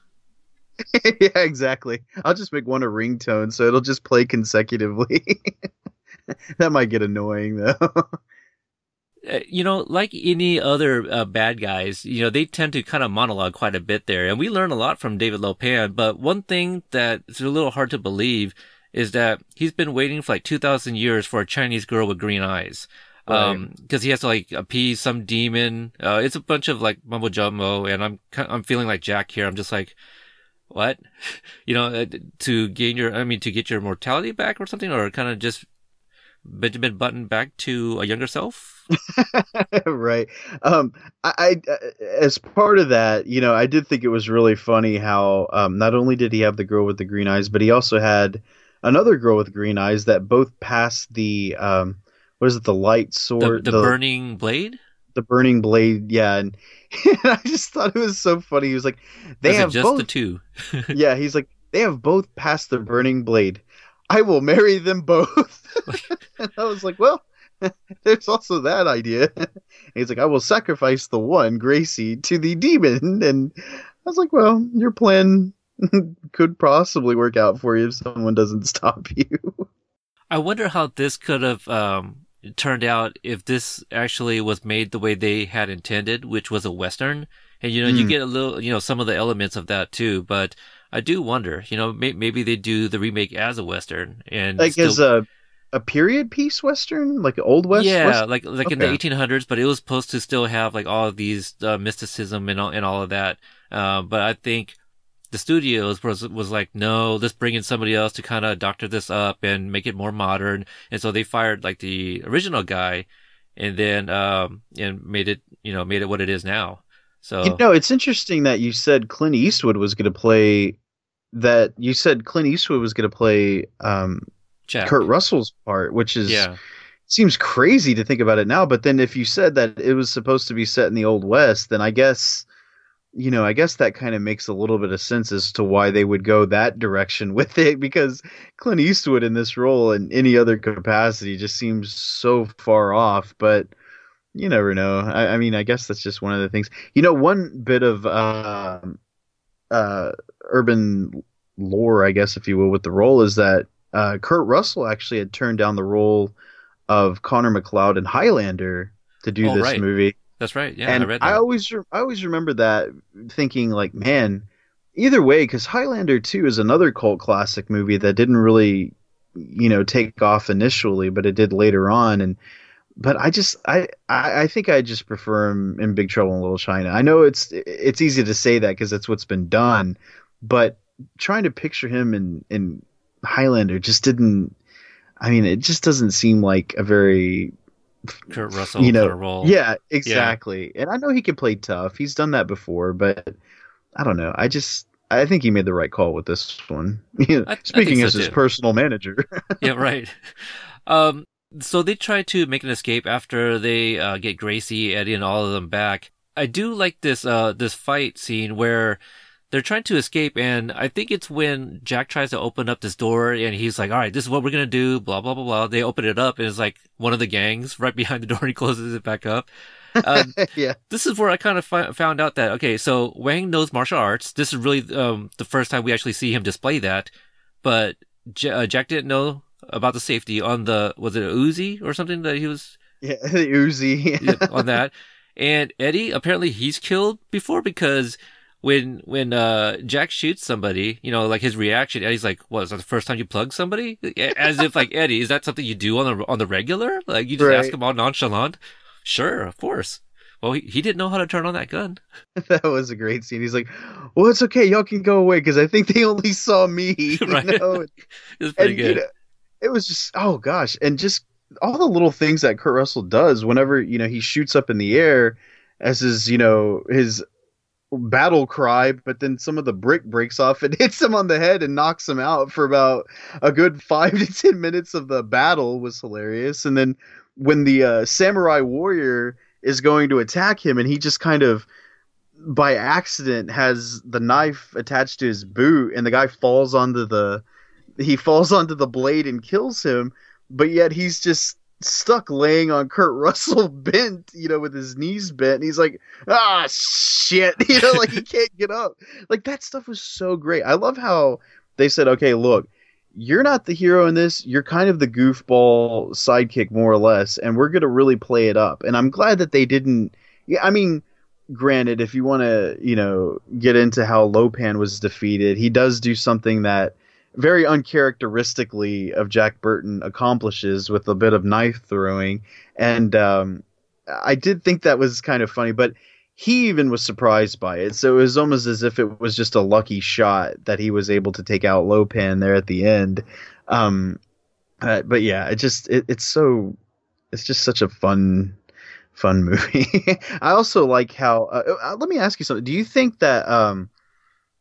yeah, exactly. I'll just make one a ringtone, so it'll just play consecutively. that might get annoying, though. Uh, you know, like any other uh, bad guys, you know, they tend to kind of monologue quite a bit there, and we learn a lot from David Lopan. But one thing that's a little hard to believe is that he's been waiting for like two thousand years for a Chinese girl with green eyes. Um, cause he has to like appease some demon. Uh, it's a bunch of like mumbo jumbo and I'm, I'm feeling like Jack here. I'm just like, what? You know, uh, to gain your, I mean, to get your mortality back or something, or kind of just Benjamin Button back to a younger self? right. Um, I, I, as part of that, you know, I did think it was really funny how um, not only did he have the girl with the green eyes, but he also had another girl with green eyes that both passed the um, what is it, the light The, sword, the burning blade? the burning blade. Yeah, and, I just thought it was so funny. He was like, they it have just both. the two? yeah, he's like, they have both passed the burning blade. I will marry them both. and I was like, well, there's also that idea. And he's like, I will sacrifice the one, Gracie, to the demon. And I was like, well, your plan could possibly work out for you if someone doesn't stop you. I wonder how this could have um, turned out if this actually was made the way they had intended, which was a western. And you know, you Hmm. get a little, you know, some of the elements of that too. But I do wonder, you know, may- maybe they do the remake as a western and like still- as a a period piece western, like old west. yeah, like like in the 1800s, but it was supposed to still have like all of these uh, mysticism and all, and all of that. Uh, but I think the studios was was like, no, let's bring in somebody else to kind of doctor this up and make it more modern. And so they fired like the original guy, and then um and made it you know made it what it is now. So You know, it's interesting that you said Clint Eastwood was going to play. That you said Clint Eastwood was going to play um, Jack. Kurt Russell's part, which is yeah, seems crazy to think about it now. But then if you said that it was supposed to be set in the Old West, then I guess you know, I guess that kind of makes a little bit of sense as to why they would go that direction with it because Clint Eastwood in this role in any other capacity just seems so far off. But you never know. I, I mean, I guess that's just one of the things. You know, one bit of uh, uh, urban lore, I guess, if you will, with the role is that uh, Kurt Russell actually had turned down the role of Connor MacLeod in Highlander to do Oh, this right. movie. That's right. Yeah, and I read that. always, re- I always remember that thinking like, man, either way, because Highlander Two is another cult classic movie that didn't really, you know, take off initially, but it did later on. And but I just, I, I, I think I just prefer him in Big Trouble in Little China. I know it's it's easy to say that because that's what's been done, but trying to picture him in in Highlander just didn't. I mean, it just doesn't seem like a very Kurt Russell you know, role. Yeah, exactly. And I know he can play tough. He's done that before, but I don't know. I just I think he made the right call with this one. I- I speaking think so as his personal manager. yeah, right. Um, so they try to make an escape after they uh, get Gracie, Eddie, and all of them back. I do like this uh this fight scene where they're trying to escape, and I think it's when Jack tries to open up this door, and he's like, "All right, this is what we're gonna do." Blah blah blah blah. They open it up, and it's like one of the gangs right behind the door. And he closes it back up. Uh, yeah. this is where I kind of fi- found out that okay, so Wang knows martial arts. This is really um, the first time we actually see him display that. But J- uh, Jack didn't know about the safety on the was it a Uzi or something that he was Yeah, the Uzi. on that. And Eddie apparently he's killed before because when when uh Jack shoots somebody, you know, like his reaction, Eddie's like, "What is that the first time you plug somebody?" As if like Eddie, is that something you do on the on the regular? Like you just Right. ask him all nonchalant. Sure, of course. Well, he, he didn't know how to turn on that gun. that was a great scene. He's like, "Well, it's okay. Y'all can go away because I think they only saw me." You Right. know? It was pretty and, you good. know, it was just oh gosh, and just all the little things that Kurt Russell does whenever you know he shoots up in the air as his you know his battle cry, but then some of the brick breaks off and hits him on the head and knocks him out for about a good five to ten minutes of the battle was hilarious. And then when the uh, samurai warrior is going to attack him and he just kind of by accident has the knife attached to his boot and the guy falls onto the he falls onto the blade and kills him but yet he's just stuck laying on Kurt Russell bent you know with his knees bent. And he's like ah shit. You know like he can't get up. Like that stuff was so great. I love how they said okay look you're not the hero in this. You're kind of the goofball sidekick more or less and we're going to really play it up. And I'm glad that they didn't yeah I mean granted, if you want to, you know, get into how Lopan was defeated, he does do something that very uncharacteristically of Jack Burton accomplishes with a bit of knife throwing. And um, I did think that was kind of funny, but he even was surprised by it. So it was almost as if it was just a lucky shot that he was able to take out Lopan there at the end. Um, uh, but yeah, it just it, it's so it's just such a fun fun movie. I also like how. Uh, uh, let me ask you something. Do you think that um,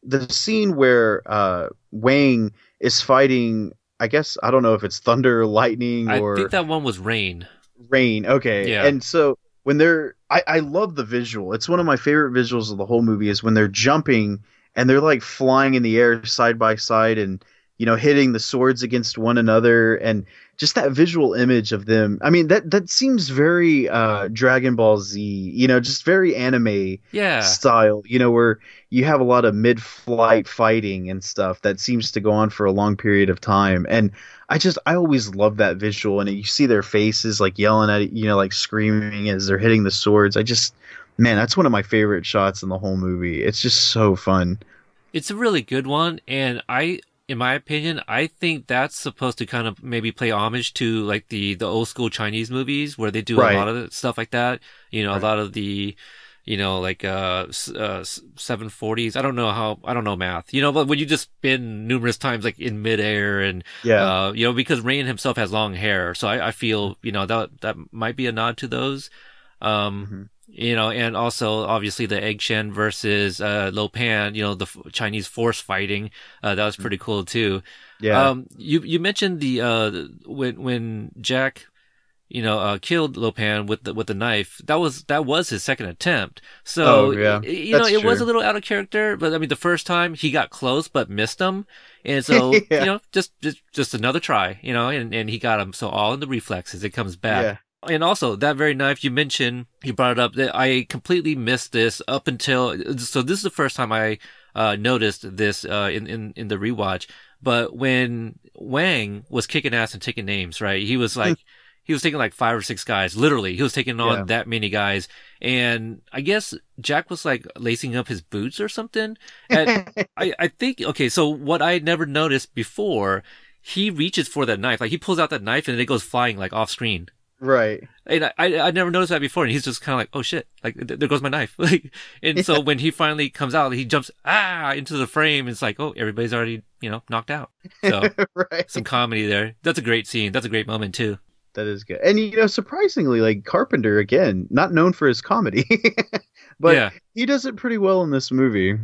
the scene where uh, Wang is fighting? I guess I don't know if it's thunder, lightning, I or I think that one was Rain. rain. Okay, Yeah. and so when they're, I, I love the visual. It's one of my favorite visuals of the whole movie. Is when they're jumping and they're like flying in the air side by side and you know hitting the swords against one another and just that visual image of them. I mean that that seems very uh, Dragon Ball Z. You know, just very anime Yeah. style. You know, where you have a lot of mid-flight fighting and stuff that seems to go on for a long period of time. And I just I always love that visual. And you see their faces like yelling at it, you know, like screaming as they're hitting the swords. I just man, that's one of my favorite shots in the whole movie. It's just so fun. It's a really good one, and I, in my opinion, I think that's supposed to kind of maybe play homage to like the the old school Chinese movies where they do Right. a lot of stuff like that. You know, Right. a lot of the, you know, like uh, uh seven forties. I don't know how I don't know math. You know, but when you just spin numerous times like in midair and Yeah. uh, you know, because Rain himself has long hair, so I, I feel you know that that might be a nod to those. Um, Mhm. You know, and also obviously the Egg Shen versus uh, Lo Pan, you know, the f- Chinese force fighting, uh, that was pretty cool too. yeah. Um, you you mentioned the uh when when Jack, you know, uh, killed Lo Pan with the with the knife. That was that was his second attempt. So Oh, yeah. you know, it was a little out of character, but I mean, the first time he got close but missed him, and so Yeah. you know, just just just another try, you know, and and he got him. So all in the reflexes, it comes back. Yeah. And also that very knife you mentioned, you brought it up that I completely missed this up until, so this is the first time I, uh, noticed this, uh, in, in, in the rewatch. But when Wang was kicking ass and taking names, right? He was like, he was taking like five or six guys, literally. He was taking on Yeah. that many guys. And I guess Jack was like lacing up his boots or something. And I, I think, okay, so what I had never noticed before, he reaches for that knife. Like he pulls out that knife and it goes flying like off screen. Right. And I, I, I never noticed that before. And he's just kind of like, oh shit, like th- there goes my knife. Like, and so when he finally comes out, he jumps ah into the frame. It's like, oh, everybody's already you know knocked out. So right. some comedy there. That's a great scene. That's a great moment too. That is good. And you know, surprisingly, like Carpenter again, not known for his comedy, but yeah. he does it pretty well in this movie.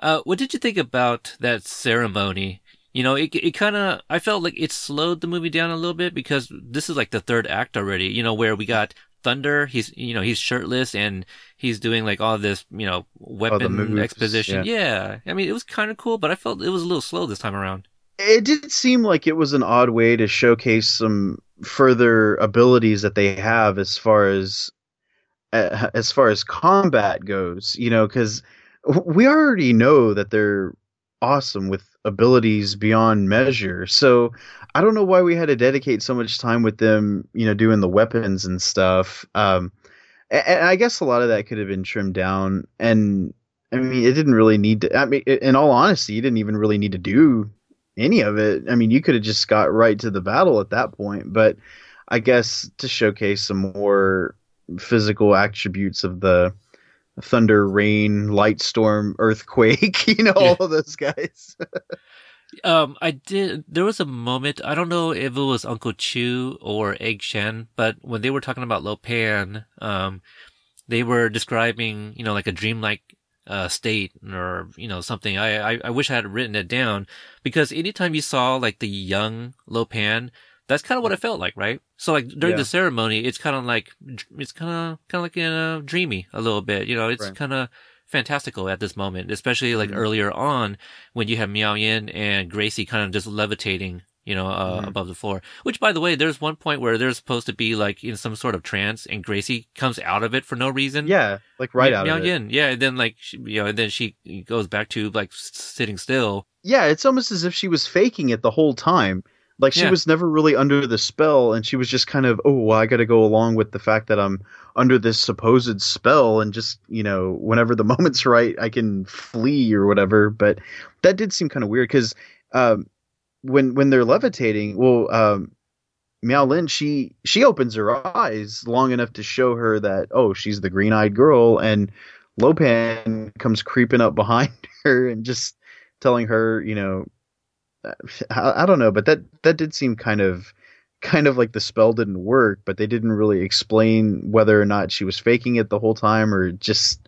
Uh, what did you think about that ceremony? You know, it it kind of I felt like it slowed the movie down a little bit because this is like the third act already. You know, where we got Thunder, he's you know he's shirtless and he's doing like all this you know weapon moves, exposition. Yeah. I mean it was kind of cool, but I felt it was a little slow this time around. It did seem like it was an odd way to showcase some further abilities that they have as far as uh, as far as combat goes. You know, because we already know that they're awesome with abilities beyond measure. So I don't know why we had to dedicate so much time with them, you know, doing the weapons and stuff. Um, and, and I guess a lot of that could have been trimmed down. And I mean, it didn't really need to. I mean, in all honesty, you didn't even really need to do any of it. I mean, you could have just got right to the battle at that point. But I guess to showcase some more physical attributes of the thunder, rain, light storm, earthquake, you know, all of those guys. Um, I did. There was a moment. I don't know if it was Uncle Chu or Egg Shen, but when they were talking about Lo Pan, um, they were describing, you know, like a dreamlike uh, state or you know something. I, I I wish I had written it down because anytime you saw like the young Lo Pan, that's kind of what it felt like, right? So like during Yeah. the ceremony, it's kind of like it's kind of kind of like in uh, dreamy a little bit. You know, it's Right. kind of fantastical at this moment, especially like Mhm. earlier on when you have Miao Yin and Gracie kind of just levitating, you know, uh, Mhm. above the floor. Which, by the way, there's one point where they're supposed to be like in some sort of trance, and Gracie comes out of it for no reason. yeah, like right Mi- out Miao of it. Yin, yeah, and then like she, you know, and then she goes back to like sitting still. Yeah, it's almost as if she was faking it the whole time. Like she Yeah. was never really under the spell, and she was just kind of, oh, well, I got to go along with the fact that I'm under this supposed spell, and just you know, whenever the moment's right, I can flee or whatever. But that did seem kind of weird because um, when when they're levitating, well, um, Miao Lin, she she opens her eyes long enough to show her that oh, she's the green eyed girl, and Lopan comes creeping up behind her and just telling her, you know, I, I don't know, but that that did seem kind of kind of like the spell didn't work, but they didn't really explain whether or not she was faking it the whole time or just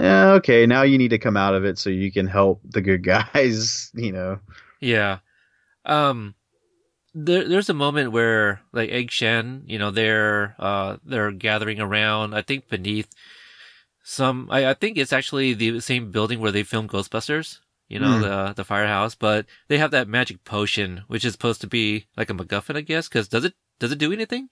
eh, okay, now you need to come out of it so you can help the good guys, you know. Yeah. Um there there's a moment where like Egg Shen, you know, they're uh they're gathering around, I think beneath some I, I think it's actually the same building where they filmed Ghostbusters, you know, Hmm. the the firehouse, but they have that magic potion which is supposed to be like a MacGuffin, I guess, cuz does it does it do anything?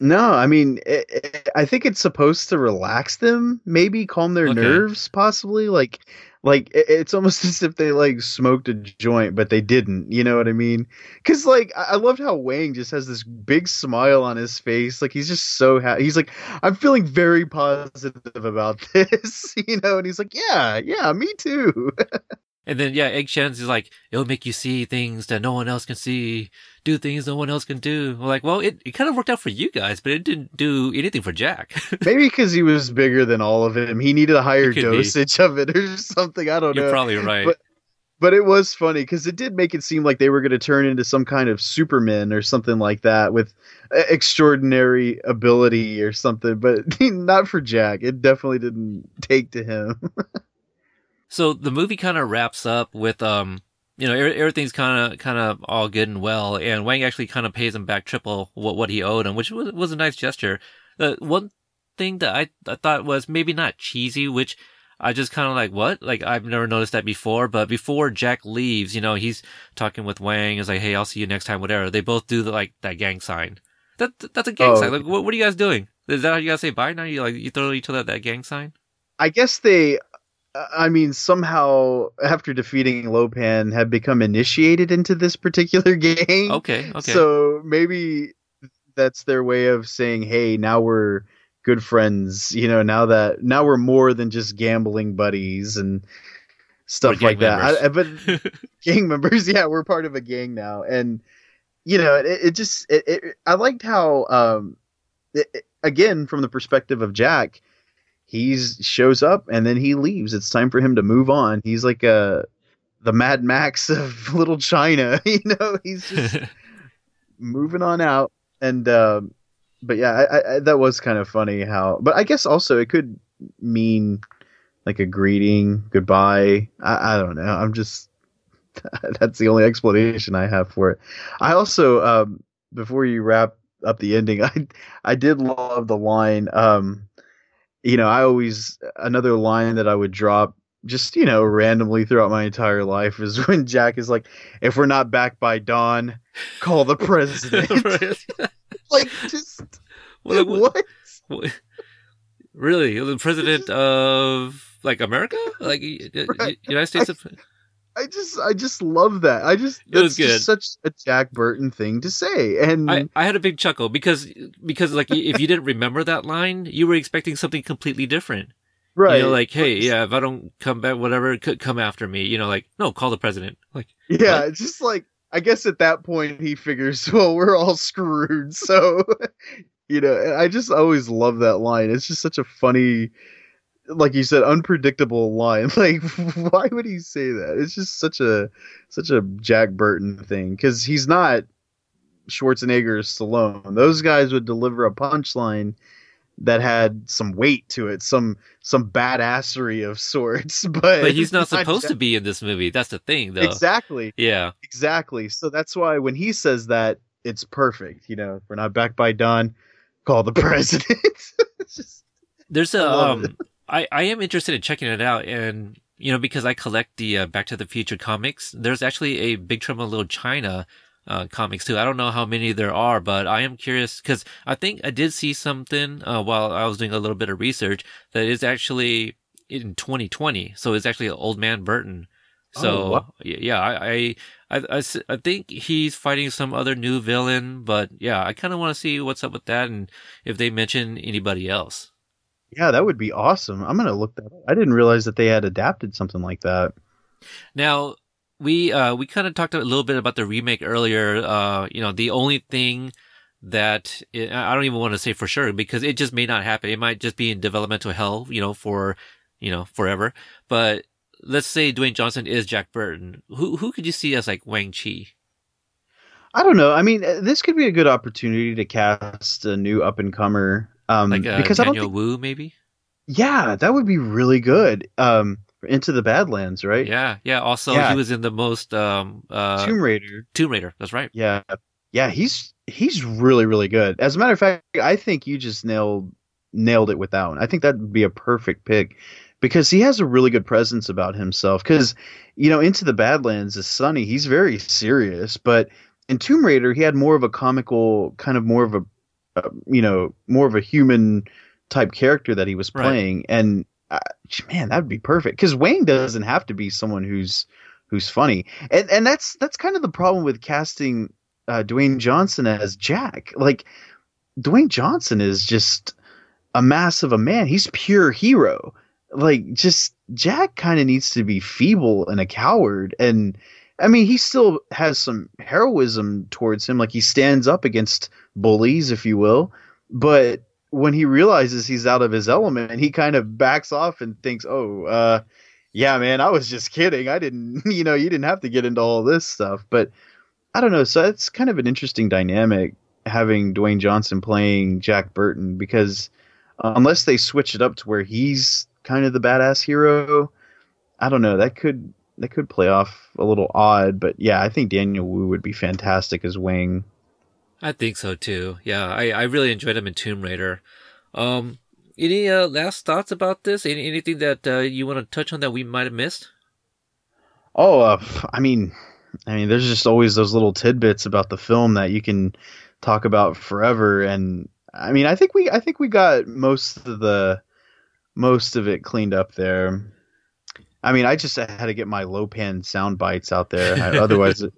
No, I mean, it, it, I think it's supposed to relax them, maybe calm their Okay. nerves, possibly. Like, like it, it's almost as if they like smoked a joint, but they didn't. You know what I mean? Because like, I, I loved how Wang just has this big smile on his face. Like he's just so happy. He's like, I'm feeling very positive about this. You know, and he's like, Yeah, yeah, me too. And then yeah, Egg Shen's is like, it'll make you see things that no one else can see, do things no one else can do. We're like, well, it, it kind of worked out for you guys, but it didn't do anything for Jack. maybe because he was bigger than all of him, he needed a higher could be. dosage of it or something. I don't know. You're probably right. but- but it was funny because it did make it seem like they were going to turn into some kind of Superman or something like that with e- extraordinary ability or something. But not for Jack. It definitely didn't take to him. So the movie kind of wraps up with, um, you know, everything's kind of, kind of all good and well, and Wang actually kind of pays him back triple what, what he owed him, which was, was a nice gesture. The one thing that I, I thought was maybe not cheesy, which I just kind of like, what? Like, I've never noticed that before, but before Jack leaves, you know, he's talking with Wang, is like, hey, I'll see you next time, whatever. They both do the, like, that gang sign. That that's a gang Oh, sign. Like, what, what are you guys doing? Is that how you guys say bye now? You like you throw each other that gang sign? I guess they, I mean, somehow after defeating Lopan, have become initiated into this particular game. Okay, okay. So maybe that's their way of saying, "Hey, now we're good friends." You know, now that now we're more than just gambling buddies and stuff like that. I, but gang members, yeah, we're part of a gang now, and you know, it, it just, it, it, I liked how, um, it- again, from the perspective of Jack, he's shows up and then he leaves. It's time for him to move on. He's like a the Mad Max of Little China, you know. He's just moving on out and um but yeah I, I that was kind of funny how but i guess also it could mean like a greeting goodbye i, I don't know i'm just that's the only explanation i have for it i also um before you wrap up the ending i i did love the line um you know i always another line that i would drop just you know randomly throughout my entire life is when jack is like if we're not back by dawn call the president. Like just Well, what? what- Really, the president of like America, like y- y- Right. United States of I just I just love that. I just It was just such a Jack Burton thing to say. And I, I had a big chuckle because because like if you didn't remember that line, you were expecting something completely different. right, You know, like hey, yeah, if I don't come back, whatever, c- come after me. You know, like no, call the president. Like yeah, it's just like I guess at that point he figures, well, we're all screwed. So you know, I just always love that line. It's just such a funny like you said, unpredictable line. Like, why would he say that? It's just such a such a Jack Burton thing because he's not Schwarzenegger or Stallone. Those guys would deliver a punchline that had some weight to it, some some badassery of sorts. But but he's not supposed to be in this movie. That's the thing, though. Exactly, Yeah, exactly. So that's why when he says that, it's perfect. You know, we're not back by dawn. Call the president. just there's a um, I I am interested in checking it out, and you know because I collect the uh, Back to the Future comics. There's actually a Big Trouble in Little China. Uh, comics too. I don't know how many there are, but I am curious because I think I did see something uh, while I was doing a little bit of research that is actually in 2020. So it's actually Old Man Burton. So Oh, wow. y- yeah, I think he's fighting some other new villain, but yeah, I kind of want to see what's up with that and if they mention anybody else. Yeah, that would be awesome. I'm gonna look that. up. I didn't realize that they had adapted something like that. Now, we uh we kind of talked a little bit about the remake earlier. Uh, you know, the only thing that I I don't even want to say for sure because it just may not happen. It might just be in developmental hell, you know, for you know forever. But let's say Dwayne Johnson is Jack Burton. Who who could you see as like Wang Chi? I don't know. I mean, uh, this could be a good opportunity to cast a new up and comer. Um, Like uh, because I don't Daniel think, Wu, maybe? yeah, that would be really good. Um, into the Badlands, right? Yeah, yeah. Also, Yeah. he was in the most um uh Tomb Raider. Tomb Raider. That's right. Yeah, yeah, he's he's really really good. As a matter of fact, I think you just nailed nailed it with that one. I think that would be a perfect pick because he has a really good presence about himself. Because you know, Into the Badlands is Sunny. He's very serious, but in Tomb Raider, he had more of a comical, kind of more of a, uh, you know, more of a human type character that he was Right. playing, and uh, man, that would be perfect. Because Wayne doesn't have to be someone who's who's funny, and and that's that's kind of the problem with casting uh, Dwayne Johnson as Jack. Like Dwayne Johnson is just a mass of a man. He's pure hero. Like just Jack kind of needs to be feeble and a coward. And I mean, he still has some heroism towards him. Like he stands up against bullies, if you will. But when he realizes he's out of his element, he kind of backs off and thinks, "Oh, uh, yeah, man, I was just kidding. I didn't, you know, you didn't have to get into all this stuff." But I don't know. So it's kind of an interesting dynamic having Dwayne Johnson playing Jack Burton because unless they switch it up to where he's kind of the badass hero, I don't know. That could that could play off a little odd. But yeah, I think Daniel Wu would be fantastic as Wing. I think so too. Yeah, I, I really enjoyed him in Tomb Raider. Um, any uh, last thoughts about this? Any, anything that uh, you want to touch on that we might have missed? Oh, uh, I mean, I mean, there's just always those little tidbits about the film that you can talk about forever. And I mean, I think we I think we got most of the most of it cleaned up there. I mean, I just had to get my Lo Pan sound bites out there. I- Otherwise, it,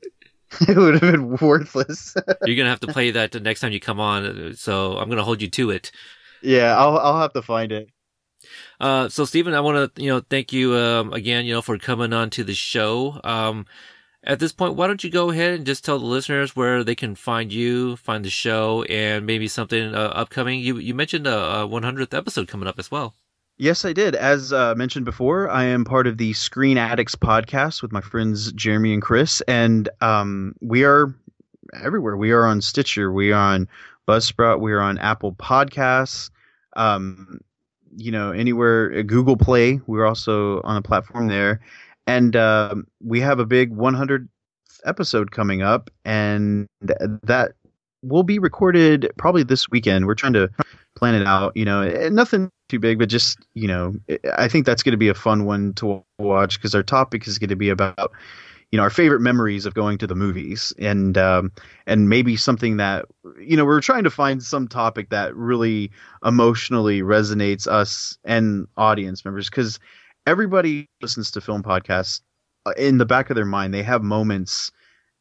it would have been worthless. You're gonna have to play that the next time you come on. So I'm gonna hold you to it. yeah, I'll I'll have to find it. Uh, so Stephen, I want to, you know, thank you, um, again, you know, for coming on to the show. Um, at this point, why don't you go ahead and just tell the listeners where they can find you, find the show, and maybe something uh, upcoming. You you mentioned a, a 100th episode coming up as well. Yes, I did. As uh, mentioned before, I am part of the Screen Addicts podcast with my friends Jeremy and Chris, and um, we are everywhere. We are on Stitcher, we are on Buzzsprout, we are on Apple Podcasts, um, you know, anywhere uh, Google Play. We're also on a platform there, and um we have a big 100th episode coming up, and that will be recorded probably this weekend. We're trying to plan it out. You know, nothing too big, but just you know, I think that's going to be a fun one to watch because our topic is going to be about you know our favorite memories of going to the movies and um, and maybe something that you know we're trying to find some topic that really emotionally resonates us and audience members because everybody listens to film podcasts uh, in the back of their mind they have moments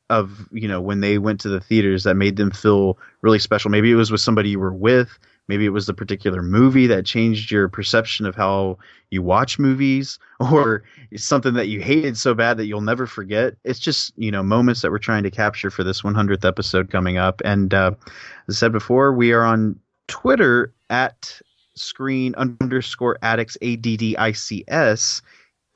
of you know when they went to the theaters that made them feel really special. Maybe it was with somebody you were with maybe it was the particular movie that changed your perception of how you watch movies or something that you hated so bad that you'll never forget. It's just you know moments that we're trying to capture for this 100th episode coming up. And uh, as i said before we are on twitter at screen underscore addicts a-d-d-i-c-s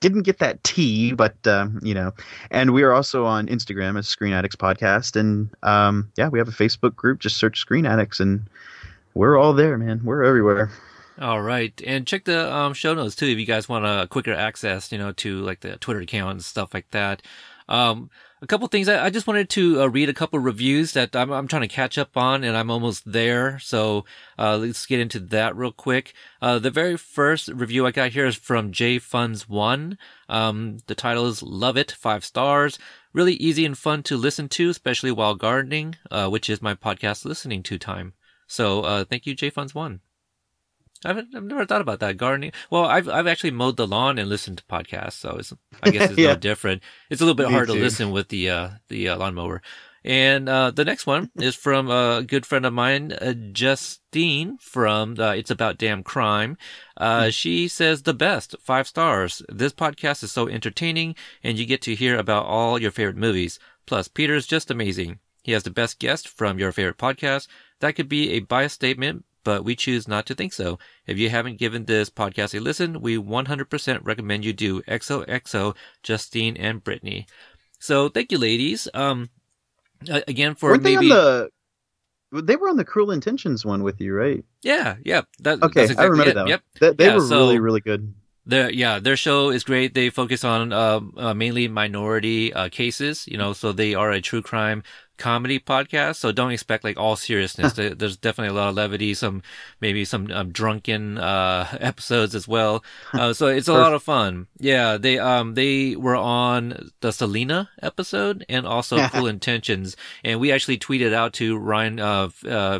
didn't get that T, but uh, you know, and we are also on Instagram as Screen Addicts Podcast, and um, yeah, we have a Facebook group. Just search Screen Addicts, and we're all there, man. We're everywhere. All right, and check the um, show notes too if you guys want a quicker access, you know, to like the Twitter account and stuff like that. Um, a couple things I, I just wanted to uh, read a couple reviews that I'm, I'm trying to catch up on, and I'm almost there. So uh, let's get into that real quick. Uh, the very first review I got here is from J Funds One. Um, the title is "Love It," five stars. Really easy and fun to listen to, especially while gardening, uh, which is my podcast listening to time. So uh, thank you, J Funds One. I've, I've never thought about that gardening. Well, I've I've actually mowed the lawn and listened to podcasts, so it's I guess it's Yeah. no different. It's a little bit Me hard to listen with the uh, the uh, lawnmower. And uh, the next one is from a good friend of mine, uh, Justine from uh, It's About Damn Crime. Uh, she says the best, five stars. This podcast is so entertaining, and you get to hear about all your favorite movies. Plus, Peter's just amazing. He has the best guest from your favorite podcast. That could be a biased statement, but we choose not to think so. If you haven't given this podcast a listen, we 100% recommend you do. XOXO, Justine and Brittany. So thank you, ladies. Um, again for Weren't they maybe, on the? They were on the Cruel Intentions one with you, right? yeah, yeah. That, Okay, that's I remember it. that. One. Yep. They, they Yeah, were so- really, really good. Their yeah, their show is great. They focus on um, uh, mainly minority uh, cases, you know, so they are a true crime comedy podcast. So don't expect like all seriousness. There's definitely a lot of levity, some maybe some um, drunken uh, episodes as well. Uh, so it's a lot of fun. Yeah, they um they were on the Selena episode and also Cruel Intentions, and we actually tweeted out to Ryan uh, uh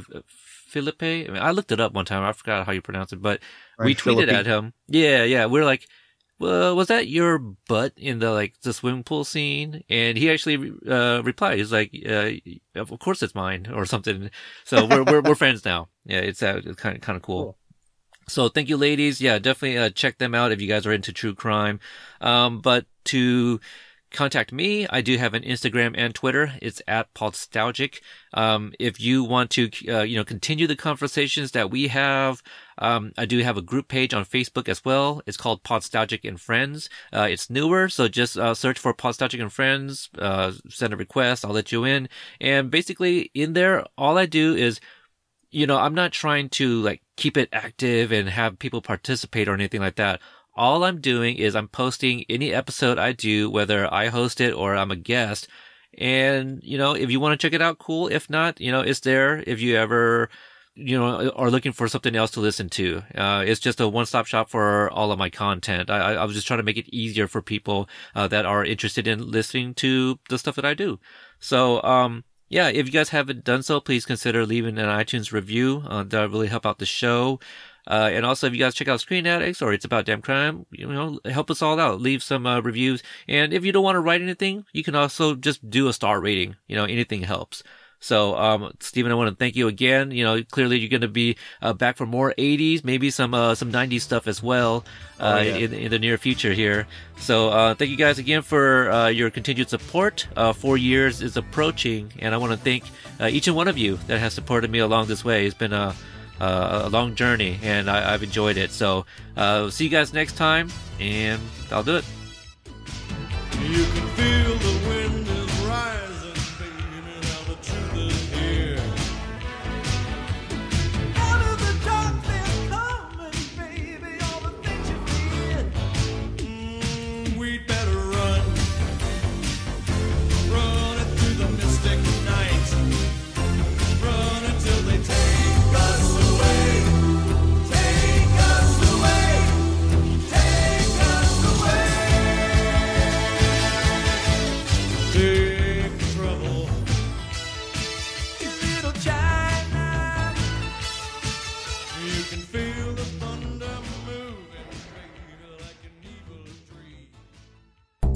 Phillippe. I, mean, I looked it up one time. I forgot how you pronounce it, but we tweeted at him. Yeah, yeah. We're like, well, was that your butt in the like the swimming pool scene? And he actually uh, replied. He's like, uh, of course it's mine or something. So we're we're we're friends now. Yeah, it's uh, it's kind of kind of cool. Cool. So thank you, ladies. Yeah, definitely uh, check them out if you guys are into true crime. Um, but to contact me, I do have an Instagram and Twitter. It's at Podstalgic. Um, if you want to, uh, you know, continue the conversations that we have, um, I do have a group page on Facebook as well. It's called Podstalgic and Friends. Uh, it's newer, so just uh, search for Podstalgic and Friends. Uh, send a request. I'll let you in. And basically, in there, all I do is you know, I'm not trying to like keep it active and have people participate or anything like that. All I'm doing is I'm posting any episode I do, whether I host it or I'm a guest. And, you know, if you want to check it out, cool. If not, you know, it's there if you ever, you know, are looking for something else to listen to. Uh, it's just a one-stop shop for all of my content. I, I, was just trying to make it easier for people, uh, that are interested in listening to the stuff that I do. So, um, yeah, if you guys haven't done so, please consider leaving an iTunes review. Uh, that really help out the show. Uh, and also, if you guys check out Screen Addicts or It's About Damn Crime, you know, help us all out. Leave some uh, reviews. And if you don't want to write anything, you can also just do a star rating. You know, anything helps. So, um, Stephen, I want to thank you again. You know, clearly you're going to be uh, back for more 80s, maybe some uh, some 90s stuff as well uh, Oh, yeah. in, in the near future here. So, uh, thank you guys again for uh, your continued support. Uh, four years is approaching, and I want to thank uh, each and one of you that has supported me along this way. It's been a uh, a long journey, and I, I've enjoyed it. So, uh, see you guys next time, and I'll do it.